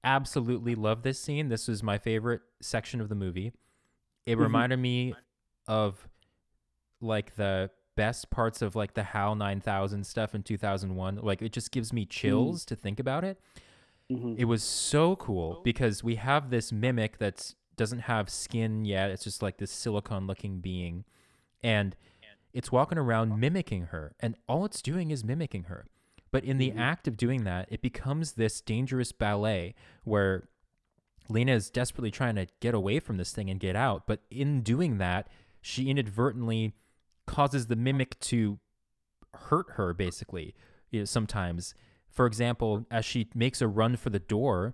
absolutely love this scene. This was my favorite section of the movie. It Mhm. reminded me of like the best parts of like the HAL 9000 stuff in 2001. Like it just gives me chills to think about it. Mhm. It was so cool because we have this mimic that doesn't have skin yet. It's just like this silicon looking being. And it's walking around mimicking her. And all it's doing is mimicking her. But in the Mhm. act of doing that, it becomes this dangerous ballet where Lena is desperately trying to get away from this thing and get out. But in doing that, she inadvertently causes the mimic to hurt her, basically, you know, sometimes. For example, as she makes a run for the door,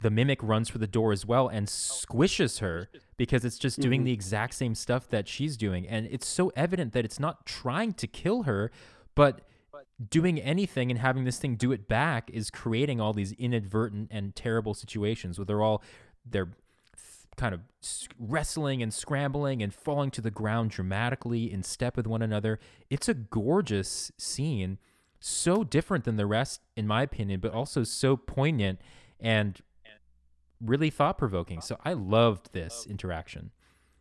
the mimic runs for the door as well and squishes her because it's just doing Mhm. the exact same stuff that she's doing. And it's so evident that it's not trying to kill her, but doing anything and having this thing do it back is creating all these inadvertent and terrible situations where they're all they're kind of wrestling and scrambling and falling to the ground dramatically in step with one another. It's a gorgeous scene, so different than the rest in my opinion, but also so poignant and really thought provoking. So I loved this interaction.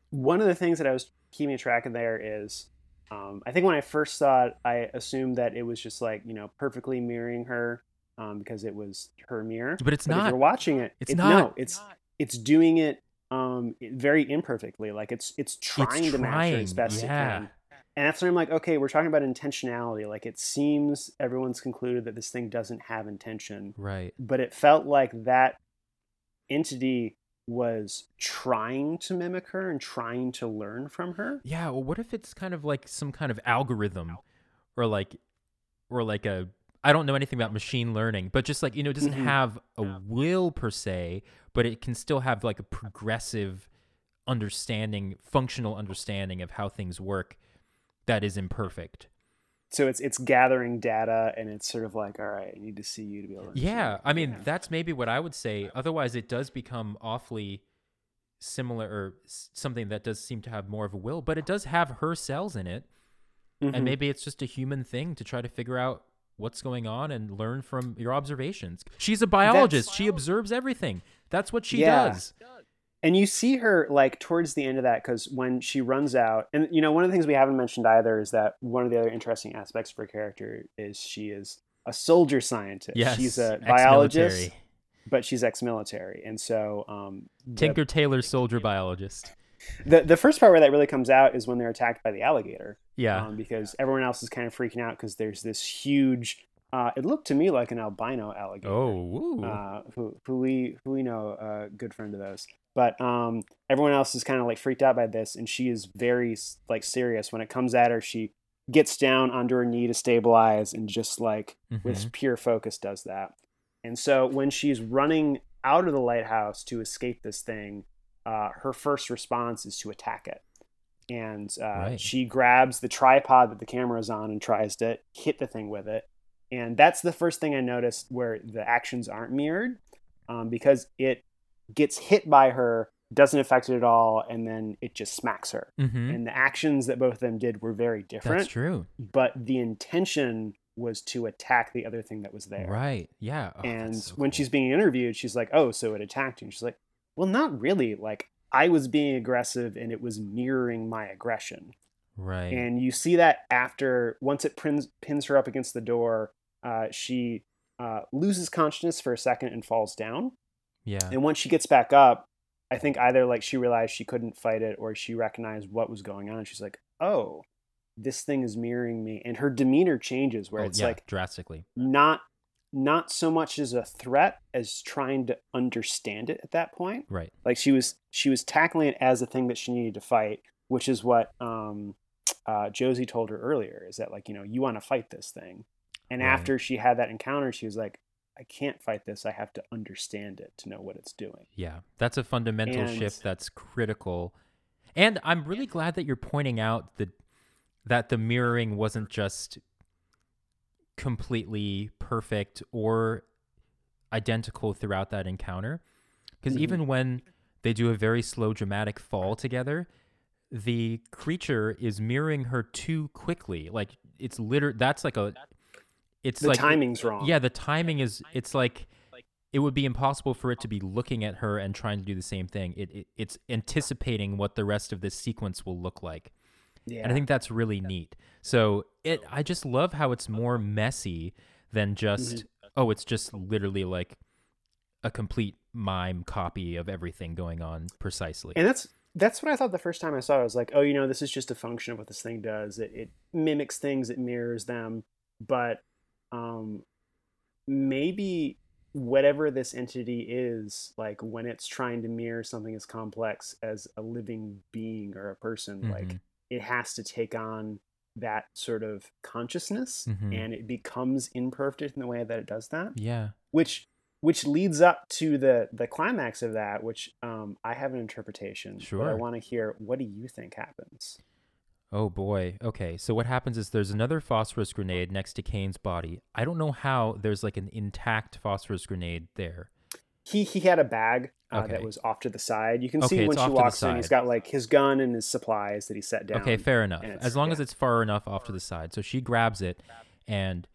one of the things that I was keeping track of there is, um, I think when I first saw it, I assumed that it was just like you know perfectly mirroring her um, because it was her mirror. But it's But not. you're watching it, It's it- not. No, it's it's doing it um, very imperfectly. Like it's it's trying to match her as best yeah. it can. And that's when I'm like, okay, we're talking about intentionality. Like it seems everyone's concluded that this thing doesn't have intention, Right. but it felt like that entity was trying to mimic her and trying to learn from her. Yeah, well what if it's kind of like some kind of algorithm or like or like a I don't know anything about machine learning, but just like, you know, it doesn't Mhm. have a will per se, but it can still have like a progressive understanding, functional understanding of how things work that is imperfect. so it's it's gathering data and it's sort of like all right i need to see you to be able to Yeah. I mean Yeah. that's maybe what I would say. Otherwise, it does become awfully similar or something that does seem to have more of a will, but it does have her cells in it, Mhm. and maybe it's just a human thing to try to figure out what's going on and learn from your observations. She's a biologist; she observes everything. That's what she Yeah. does. And you see her like towards the end of that because when she runs out and you know one of the things we haven't mentioned either is that one of the other interesting aspects of her character is she is a soldier scientist Yes, she's a biologist but she's ex-military and so um, the- Tinker Tailor soldier biologist. the, the first part where that really comes out is when they're attacked by the alligator Yeah. um, because everyone else is kind of freaking out because there's this huge uh, it looked to me like an albino alligator oh, uh, who who we who we know a good friend of those. But um, everyone else is kind of like freaked out by this, and she is very like serious when it comes at her. She gets down onto her knee to stabilize, and just like Mhm. with pure focus does that. And so when she's running out of the lighthouse to escape this thing, uh, her first response is to attack it. And uh, Right. she grabs the tripod that the camera is on and tries to hit the thing with it. And that's the first thing I noticed where the actions aren't mirrored um, because it gets hit by her, doesn't affect it at all, and then it just smacks her. Mhm. And the actions that both of them did were very different, That's true. but the intention was to attack the other thing that was there Right. Yeah. Oh, and so when cool. she's being interviewed she's like oh so it attacked you and she's like well not really like i was being aggressive and it was mirroring my aggression right. and you see that after once it pins, pins her up against the door uh, she uh, loses consciousness for a second and falls down yeah. and once she gets back up i think either like she realized she couldn't fight it or she recognized what was going on and she's like oh this thing is mirroring me and her demeanor changes where Oh, it's yeah, like drastically. not not so much as a threat as trying to understand it at that point Right. like she was she was tackling it as a thing that she needed to fight which is what um uh josie told her earlier is that like you know you want to fight this thing and Right. after she had that encounter she was like i can't fight this i have to understand it to know what it's doing Yeah, that's a fundamental And- shift that's critical. And I'm really glad that you're pointing out that that the mirroring wasn't just completely perfect or identical throughout that encounter. Because Mhm. even when they do a very slow dramatic fall together, the creature is mirroring her too quickly. Like it's liter that's like a it's the like timing's wrong yeah, the timing is it's like it would be impossible for it to be looking at her and trying to do the same thing. It, it it's anticipating what the rest of this sequence will look like. yeah And I think that's really neat. So it I just love how it's more messy than just mm-hmm. oh, it's just literally like a complete mime copy of everything going on precisely. and that's that's what I thought the first time I saw it. I was like, oh, you know, this is just a function of what this thing does. It, it mimics things, it mirrors them, but um, maybe whatever this entity is, like when it's trying to mirror something as complex as a living being or a person, like Mhm. it has to take on that sort of consciousness, Mhm. and it becomes imperfect in the way that it does that yeah. which which leads up to the the climax of that which um i have an interpretation but i want to hear what do you think happens Oh boy. Okay. So what happens is there's another phosphorus grenade next to Kane's body. I don't know how there's like an intact phosphorus grenade there. he he had a bag uh, that was off to the side you can Okay, see when she walks in he's got like his gun and his supplies that he set down Okay, fair enough. As long as it's far enough off to the side. So she grabs it and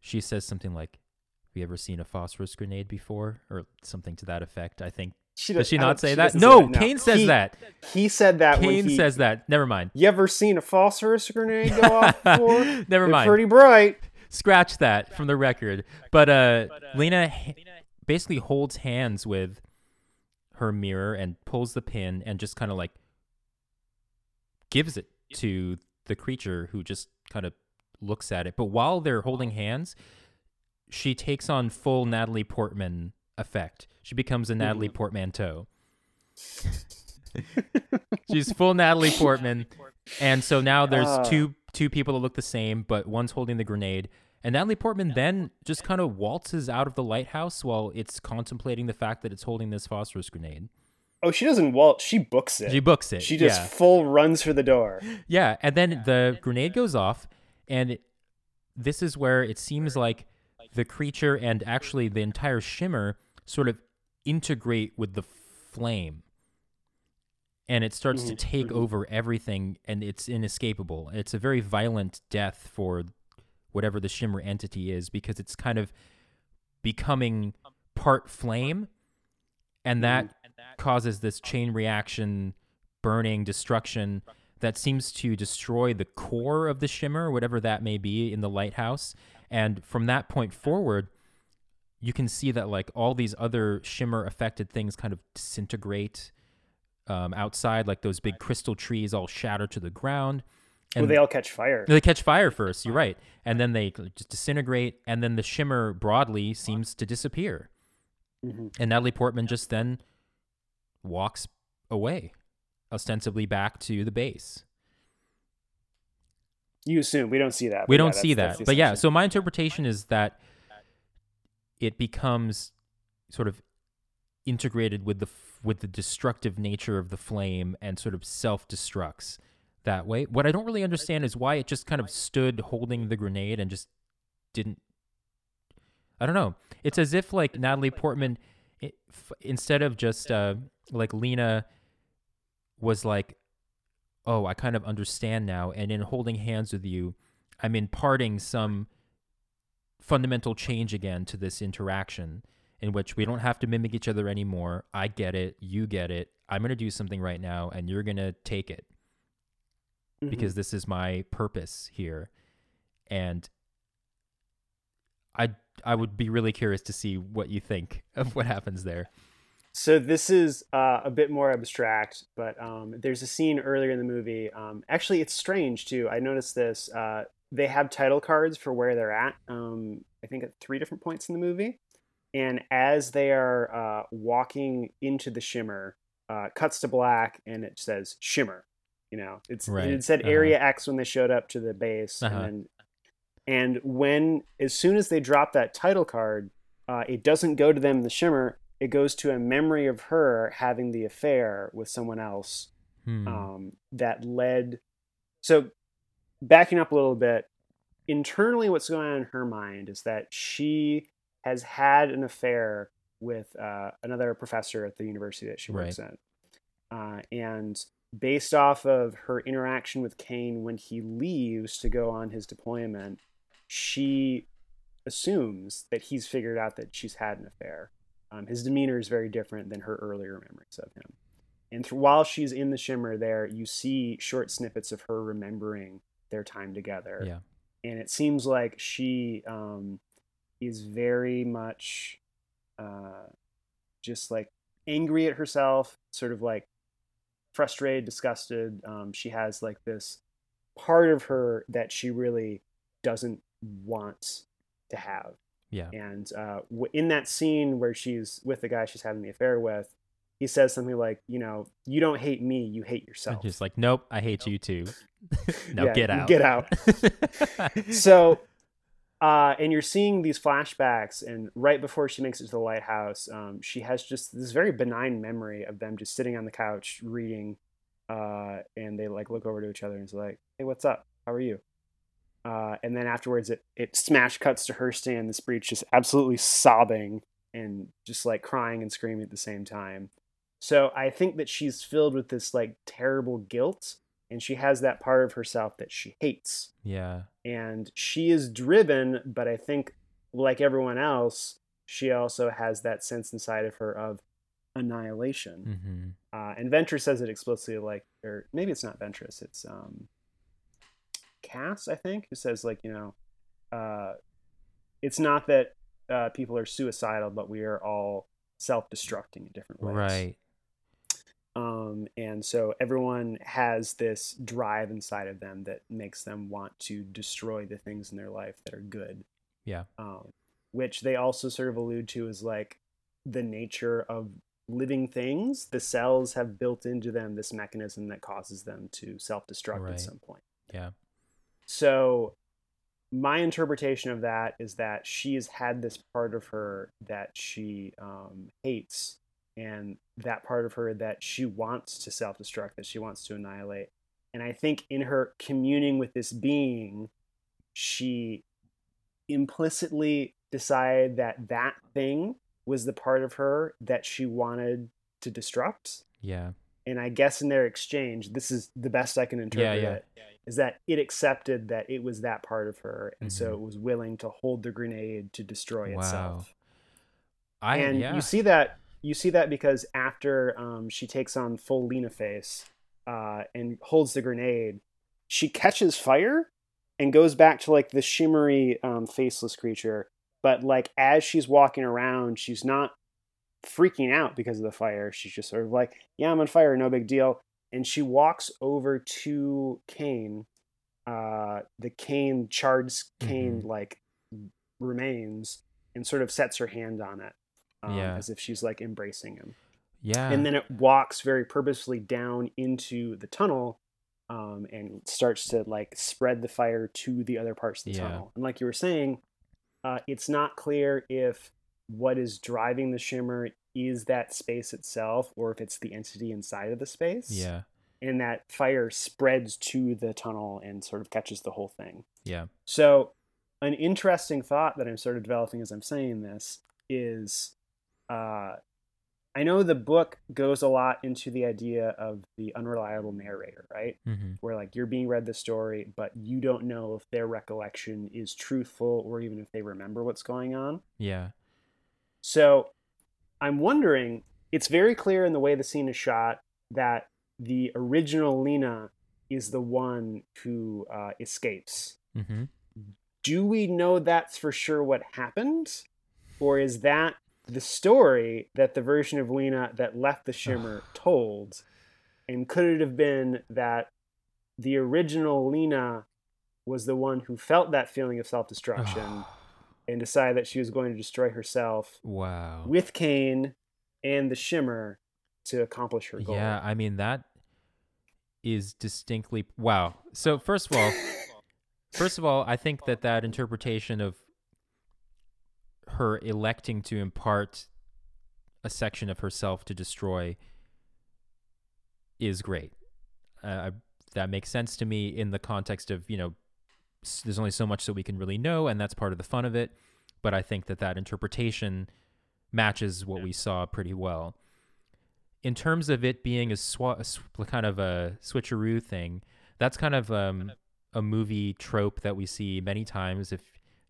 she says something like, Have you ever seen a phosphorus grenade before? Or something to that effect, I think. She Does she not say that? doesn't say No, that, Kane says He- that. he said that when Kane he, says that. Never mind. you ever seen a phosphorus grenade go off before Never They're mind. pretty bright Scratch that from the record. But uh, Lena h- basically holds hands with her mirror and pulls the pin and just kind of like gives it to the creature who just kind of looks at it. But while they're holding hands, she takes on full Natalie Portman effect. She becomes a Natalie Portmanteau. She's full Natalie Portman, and so now there's Ah. two two people that look the same, but one's holding the grenade. And Natalie Portman then just kind of waltzes out of the lighthouse while it's contemplating the fact that it's holding this phosphorus grenade. oh she doesn't waltz she books it She books it. she just yeah. full runs for the door Yeah, and then the grenade goes off, and this is where it seems like the creature and actually the entire shimmer sort of integrate with the flame. And it starts Mhm, to take mhm. over everything and it's inescapable. It's a very violent death for whatever the shimmer entity is because it's kind of becoming part flame and that causes this chain reaction burning destruction that seems to destroy the core of the shimmer whatever that may be in the lighthouse. And from that point forward you can see that like all these other shimmer affected things kind of disintegrate um, outside like those big crystal trees all shatter to the ground well, they all catch fire. they catch fire first you're right and then they just disintegrate and then the shimmer broadly seems to disappear Mhm. and Natalie Portman just then walks away, ostensibly back to the base. You assume we don't see that. We don't see that's- that. that's But yeah, so my interpretation is that it becomes sort of integrated with the with the destructive nature of the flame and sort of self-destructs that way. What I don't really understand is why it just kind of stood holding the grenade and just didn't I don't know. It's as if like Natalie Portman i- f- instead of just uh like Lena was like oh, I kind of understand now and in holding hands with you, I'm imparting some fundamental change again to this interaction in which we don't have to mimic each other anymore. I get it, you get it. I'm going to do something right now and you're going to take it Mhm. because this is my purpose here. And I I would be really curious to see what you think of what happens there. So this is uh, a bit more abstract, but um, there's a scene earlier in the movie. Um, actually, it's strange too. I noticed this. Uh, they have title cards for where they're at. Um, I think at three different points in the movie, and as they are uh, walking into the shimmer, uh, cuts to black, and it says shimmer. You know, it's Right, it said uh-huh. Area X when they showed up to the base, Uh-huh. and and when as soon as they drop that title card, uh, it doesn't go to them the shimmer. It goes to a memory of her having the affair with someone else Hmm. um, that led. So, backing up a little bit, internally, what's going on in her mind is that she has had an affair with uh, another professor at the university that she works at. Uh, and based off of her interaction with Kane when he leaves to go on his deployment, she assumes that he's figured out that she's had an affair. Um, his demeanor is very different than her earlier memories of him. And th- while she's in the shimmer there, you see short snippets of her remembering their time together. yeah. And it seems like she um, is very much uh, just like angry at herself, sort of like frustrated, disgusted. Um, she has like this part of her that she really doesn't want to have. Yeah. And uh, in that scene where she's with the guy she's having the affair with, he says something like, you know, you don't hate me, you hate yourself. Just like, nope, I hate you too. now Yeah, get out. Get out. so, uh, and you're seeing these flashbacks, and right before she makes it to the lighthouse, um, she has just this very benign memory of them just sitting on the couch reading, uh, and they like look over to each other and it's like, "Hey, what's up? How are you?" Uh, and then afterwards, it it smash cuts to her stand this breach, just absolutely sobbing and just like crying and screaming at the same time. So I think that she's filled with this like terrible guilt, and she has that part of herself that she hates yeah. and she is driven but i think like everyone else she also has that sense inside of her of annihilation hmm uh, and ventress says it explicitly like or maybe it's not ventress it's um cass i think who says like you know uh it's not that uh, people are suicidal but we are all self-destructing in different ways Right. Um, and so everyone has this drive inside of them that makes them want to destroy the things in their life that are good. Yeah. Um, which they also sort of allude to as like the nature of living things. The cells have built into them this mechanism that causes them to self destruct Right. at some point. Yeah. So my interpretation of that is that she has had this part of her that she um, hates and that part of her that she wants to self-destruct that she wants to annihilate and i think in her communing with this being she implicitly decided that that thing was the part of her that she wanted to disrupt. Yeah. And I guess in their exchange, this is the best I can interpret yeah. yeah. it, is that it accepted that it was that part of her, and so Mhm. it was willing to hold the grenade to destroy Wow. itself. I and yeah. you see that you see that because after um, she takes on full Lena face uh, and holds the grenade, she catches fire and goes back to like the shimmery um, faceless creature. But like as she's walking around, she's not freaking out because of the fire. She's just sort of like, "Yeah, I'm on fire, no big deal." And she walks over to Kane, uh, the Kane charred Kane like remains, and sort of sets her hand on it um, Yeah. as if she's like embracing him. yeah. And then it walks very purposefully down into the tunnel um, and starts to like spread the fire to the other parts of the Yeah. tunnel. And like you were saying, uh, it's not clear if what is driving the shimmer is that space itself or if it's the entity inside of the space. yeah. And that fire spreads to the tunnel and sort of catches the whole thing. Yeah. So, an interesting thought that I'm sort of developing as I'm saying this is uh, I know the book goes a lot into the idea of the unreliable narrator, right? Mm-hmm. Where like you're being read the story, but you don't know if their recollection is truthful or even if they remember what's going on. Yeah. So, I'm wondering, it's very clear in the way the scene is shot that the original Lena is the one who uh, escapes Mm-hmm. do we know that's for sure what happened? Or is that the story that the version of Lena that left the shimmer told? And could it have been that the original Lena was the one who felt that feeling of self destruction and decided that she was going to destroy herself wow. with Kane and the shimmer to accomplish her goal? Yeah, I mean that is distinctly wow. So first of all, first of all, I think that that interpretation of her electing to impart a section of herself to destroy is great. Uh, that makes sense to me in the context of you know, s- there's only so much that we can really know, and that's part of the fun of it. But I think that that interpretation matches what we saw pretty well. In terms of it being a, swa- a sw- kind of a switcheroo thing, that's kind of um, a movie trope that we see many times. If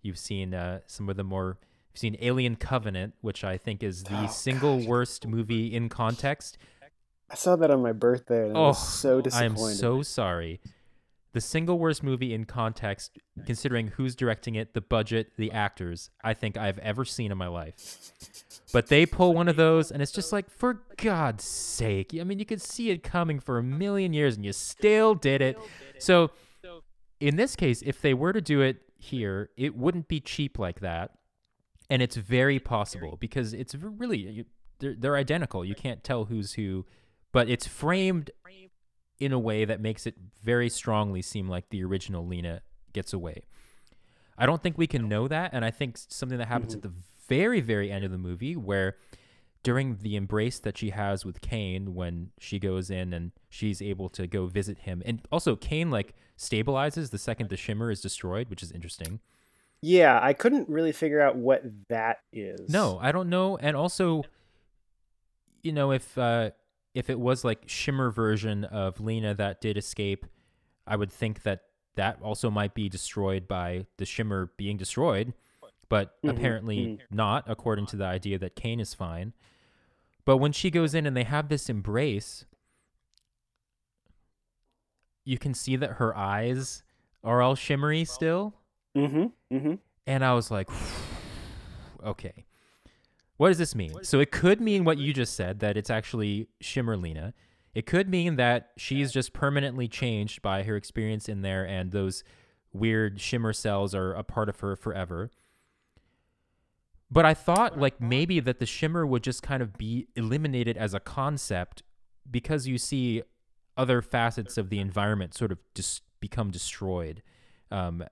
you've seen uh, some of the more, you've seen Alien Covenant, which I think is the Oh, single gosh. worst movie in context. I saw that on my birthday and I Oh, was so I am so sorry. The single worst movie in context, considering who's directing it, the budget, the actors, I think I've ever seen in my life. But they pull one of those, and it's just like, for God's sake. I mean, you could see it coming for a million years, and you still did it. So, in this case, if they were to do it here, it wouldn't be cheap like that. And it's very possible because it's really, you- they're, they're identical. You can't tell who's who, but it's framed in a way that makes it very strongly seem like the original Lena gets away. I don't think we can know that, and I think something that happens Mhm. at the very, very end of the movie, where during the embrace that she has with Kane, when she goes in and she's able to go visit him, and also Kane like stabilizes the second the shimmer is destroyed, which is interesting. Yeah, I couldn't really figure out what that is. No, I don't know, and also, you know, if uh, if it was like shimmer version of Lena that did escape, I would think that that also might be destroyed by the shimmer being destroyed, but Mhm, apparently mhm. not, according to the idea that Kane is fine. But when she goes in and they have this embrace, you can see that her eyes are all shimmery still. Mm-hmm. Mm-hmm. And I was like, okay, what does this mean? So it could mean what you just said, that it's actually Shimmerlina. It could mean that she's just permanently changed by her experience in there, and those weird shimmer cells are a part of her forever. But I thought, like, maybe that the shimmer would just kind of be eliminated as a concept because you see other facets of the environment sort of just become destroyed. Um,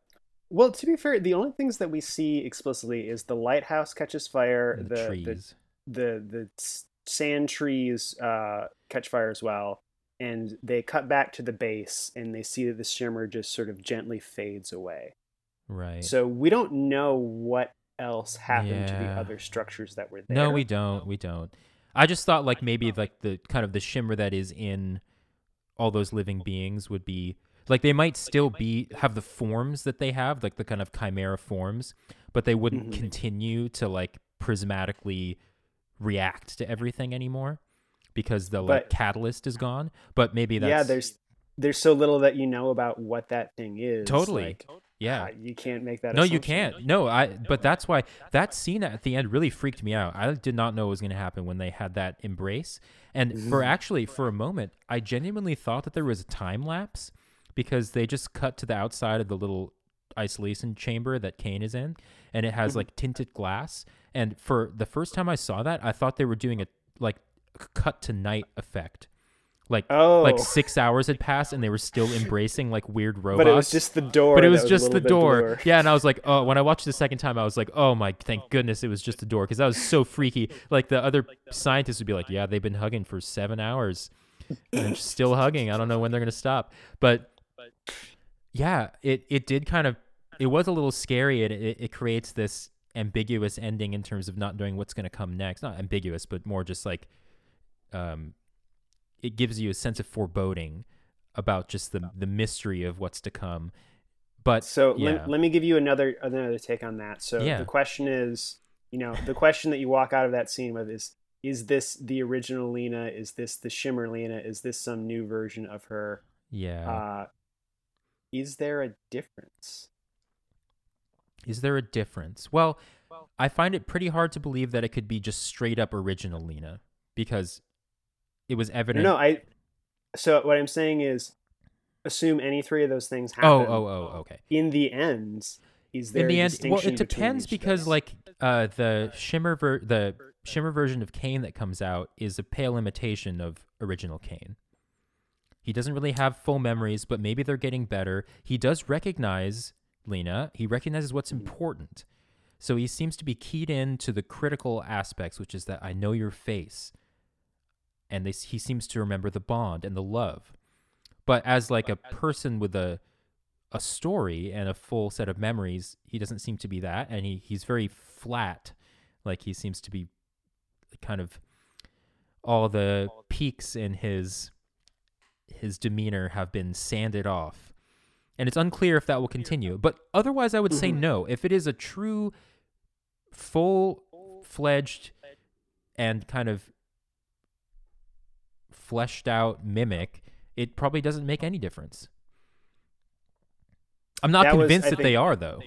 Well, to be fair, the only things that we see explicitly is the lighthouse catches fire, the the the trees. the, the s- sand trees uh, catch fire as well, and they cut back to the base and they see that the shimmer just sort of gently fades away. Right. So we don't know what else happened to the other structures that were there. No, we don't. We don't. I just thought like maybe like the kind of the shimmer that is in all those living beings would be like they might still be have the forms that they have, like the kind of chimera forms, but they wouldn't Mhm. continue to like prismatically react to everything anymore because the like But- catalyst is gone. But maybe that's yeah, there's there's so little that you know about what that thing is. Totally. like, yeah. ah, you can't make that. No, you can't. No, I. But that's why that scene at the end really freaked me out. I did not know what was going to happen when they had that embrace. And for Mhm. actually, for a moment, I genuinely thought that there was a time lapse because they just cut to the outside of the little isolation chamber that Kane is in, and it has Mhm. like tinted glass. And for the first time I saw that, I thought they were doing a like cut to night effect. Like Oh, like six hours had passed and they were still embracing like weird robots but it was just the door. but it that was just the door. Yeah, and I was like, oh, when I watched the second time, I was like, oh my, thank goodness it was just the door because that was so freaky. Like the other scientists would be like, yeah, they've been hugging for seven hours and they're still hugging. I don't know when they're gonna stop. But yeah, it it did kind of it was a little scary. It it, it creates this ambiguous ending in terms of not knowing what's gonna come next. Not ambiguous, but more just like um it gives you a sense of foreboding about just the the mystery of what's to come. But So yeah, let, let me give you another another take on that. So Yeah. the question is, you know, the question that you walk out of that scene with is is this the original Lena? Is this the Shimmer Lena? Is this some new version of her? yeah. Uh, is there a difference? Is there a difference? Well, I find it pretty hard to believe that it could be just straight up original Lena because it was evident. no, I. So what I'm saying is, assume any three of those things happen. oh, oh, oh, okay. In the end, is there In the a end, well, it depends between each of because those? like uh, the shimmer ver- the shimmer version of Kane that comes out is a pale imitation of original Kane. He doesn't really have full memories, but maybe they're getting better. He does recognize Lena. He recognizes what's Mhm. important. So he seems to be keyed in to the critical aspects, which is that I know your face. And they, he seems to remember the bond and the love. But as like a person with a a story and a full set of memories, he doesn't seem to be that, and he he's very flat. Like he seems to be kind of all the peaks in his his demeanor have been sanded off. And it's unclear if that will continue. But otherwise I would say Mhm. no. If it is a true full fledged and kind of fleshed out mimic, it probably doesn't make any difference. I'm not That convinced I that they are though.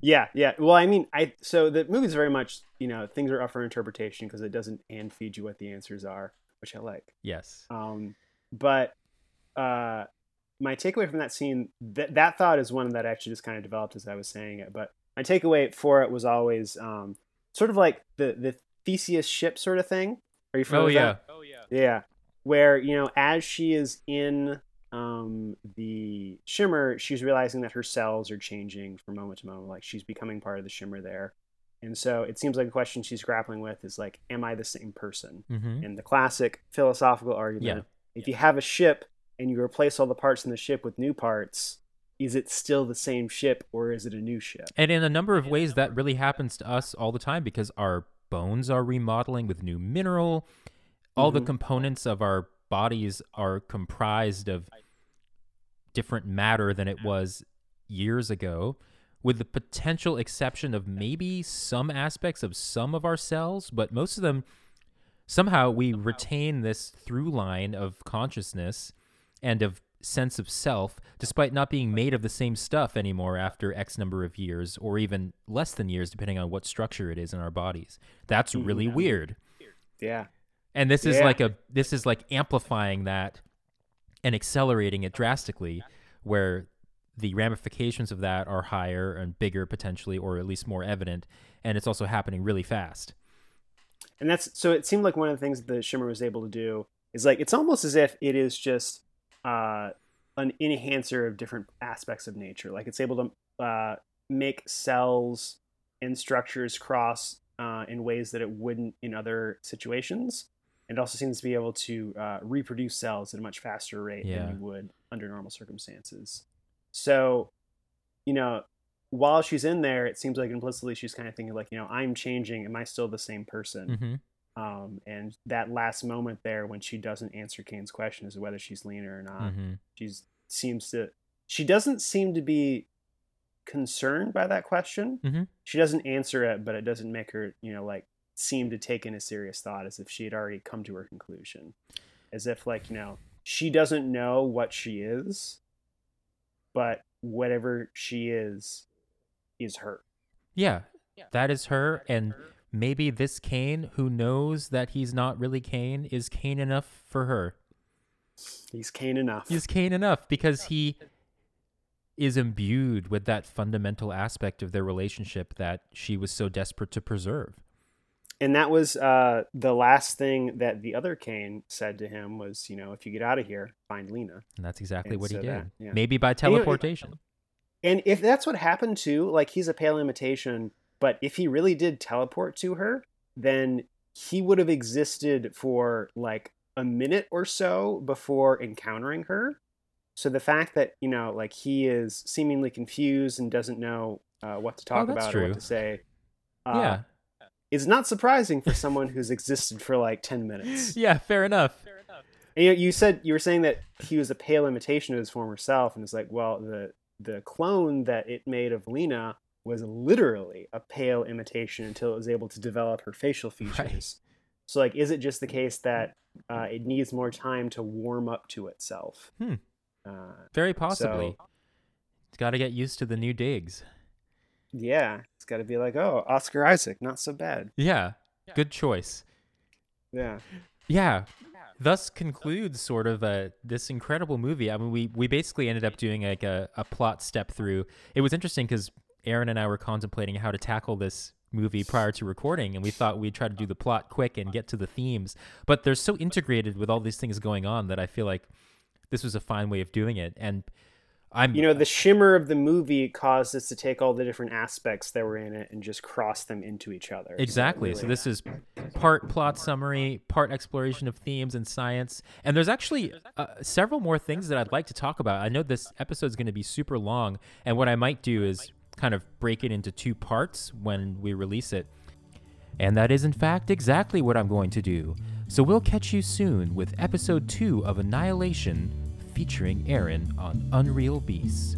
Yeah, yeah. Well, I mean, I so the movie's very much you know things are up for interpretation because it doesn't and feed you what the answers are, which I like. Yes. Um, but uh, my takeaway from that scene that that thought is one that actually just kind of developed as I was saying it. But my takeaway for it was always um, sort of like the the Theseus ship sort of thing. Are you familiar Oh with yeah. that? Yeah, Yeah, where you know, as she is in um, the shimmer, she's realizing that her cells are changing from moment to moment. Like she's becoming part of the shimmer there, and so it seems like a question she's grappling with is like, "Am I the same person?" Mm-hmm. And the classic philosophical argument: if you have a ship and you replace all the parts in the ship with new parts, is it still the same ship or is it a new ship? And in a number of ways, that really happens to us all the time because our bones are remodeling with new mineral. All the Mhm. components of our bodies are comprised of different matter than it was years ago, with the potential exception of maybe some aspects of some of our cells, but most of them somehow we retain this through line of consciousness and of sense of self despite not being made of the same stuff anymore after x number of years or even less than years depending on what structure it is in our bodies that's really Mhm. weird Yeah. and this is Yeah. like a this is like amplifying that and accelerating it drastically where the ramifications of that are higher and bigger potentially or at least more evident and it's also happening really fast and that's so it seemed like one of the things that the shimmer was able to do is like it's almost as if it is just uh, an enhancer of different aspects of nature like it's able to uh, make cells and structures cross uh, in ways that it wouldn't in other situations it also seems to be able to uh, reproduce cells at a much faster rate Yeah. than you would under normal circumstances so you know while she's in there, it seems like implicitly she's kind of thinking like, you know, I'm changing. Am I still the same person? Mm-hmm. Um, and that last moment there when she doesn't answer Kane's question as to whether she's Lena or not, Mm-hmm. she's seems to she doesn't seem to be concerned by that question. Mhm. She doesn't answer it, but it doesn't make her, you know, like seem to take in a serious thought as if she had already come to her conclusion. As if like, you know, she doesn't know what she is, but whatever she is is her. Yeah, that is her, and maybe this Kane, who knows that he's not really Kane, is Kane enough for her. He's Kane enough. He's Kane enough because he is imbued with that fundamental aspect of their relationship that she was so desperate to preserve. and that was uh, the last thing that the other Kane said to him was, you know, if you get out of here, find Lena. And that's exactly And what he did. that- yeah. Maybe by you know, teleportation. And if that's what happened too, like he's a pale imitation, but if he really did teleport to her, then he would have existed for like a minute or so before encountering her. So the fact that, you know, like he is seemingly confused and doesn't know uh, what to talk Oh, that's about or what to say uh, yeah. is not surprising for someone who's existed for like 10 minutes. Yeah, fair enough. And you, know, you said you were saying that he was a pale imitation of his former self, and it's like, well, the the clone that it made of Lena was literally a pale imitation until it was able to develop her facial features. Right. So, like, is it just the case that uh, it needs more time to warm up to itself? Hmm. Uh, Very possibly. It's got to get used to the new digs. yeah, it's got to be like, oh, Oscar Isaac, not so bad. Yeah. Good choice. Yeah. Yeah. Thus concludes sort of uh, this incredible movie. I mean, we, we basically ended up doing like a, a plot step through. It was interesting because Aaron and I were contemplating how to tackle this movie prior to recording, and we thought we'd try to do the plot quick and get to the themes. But they're so integrated with all these things going on that I feel like this was a fine way of doing it. And I'm You know, the shimmer of the movie caused us to take all the different aspects that were in it and just cross them into each other. So Exactly. So really- this is part plot summary, part exploration of themes and science, and there's actually uh, several more things that I'd like to talk about. I know this episode is going to be super long, and what I might do is kind of break it into two parts when we release it. And that is, in fact, exactly what I'm going to do. So we'll catch you soon with episode two of Annihilation featuring Aaron on Unreal Beasts.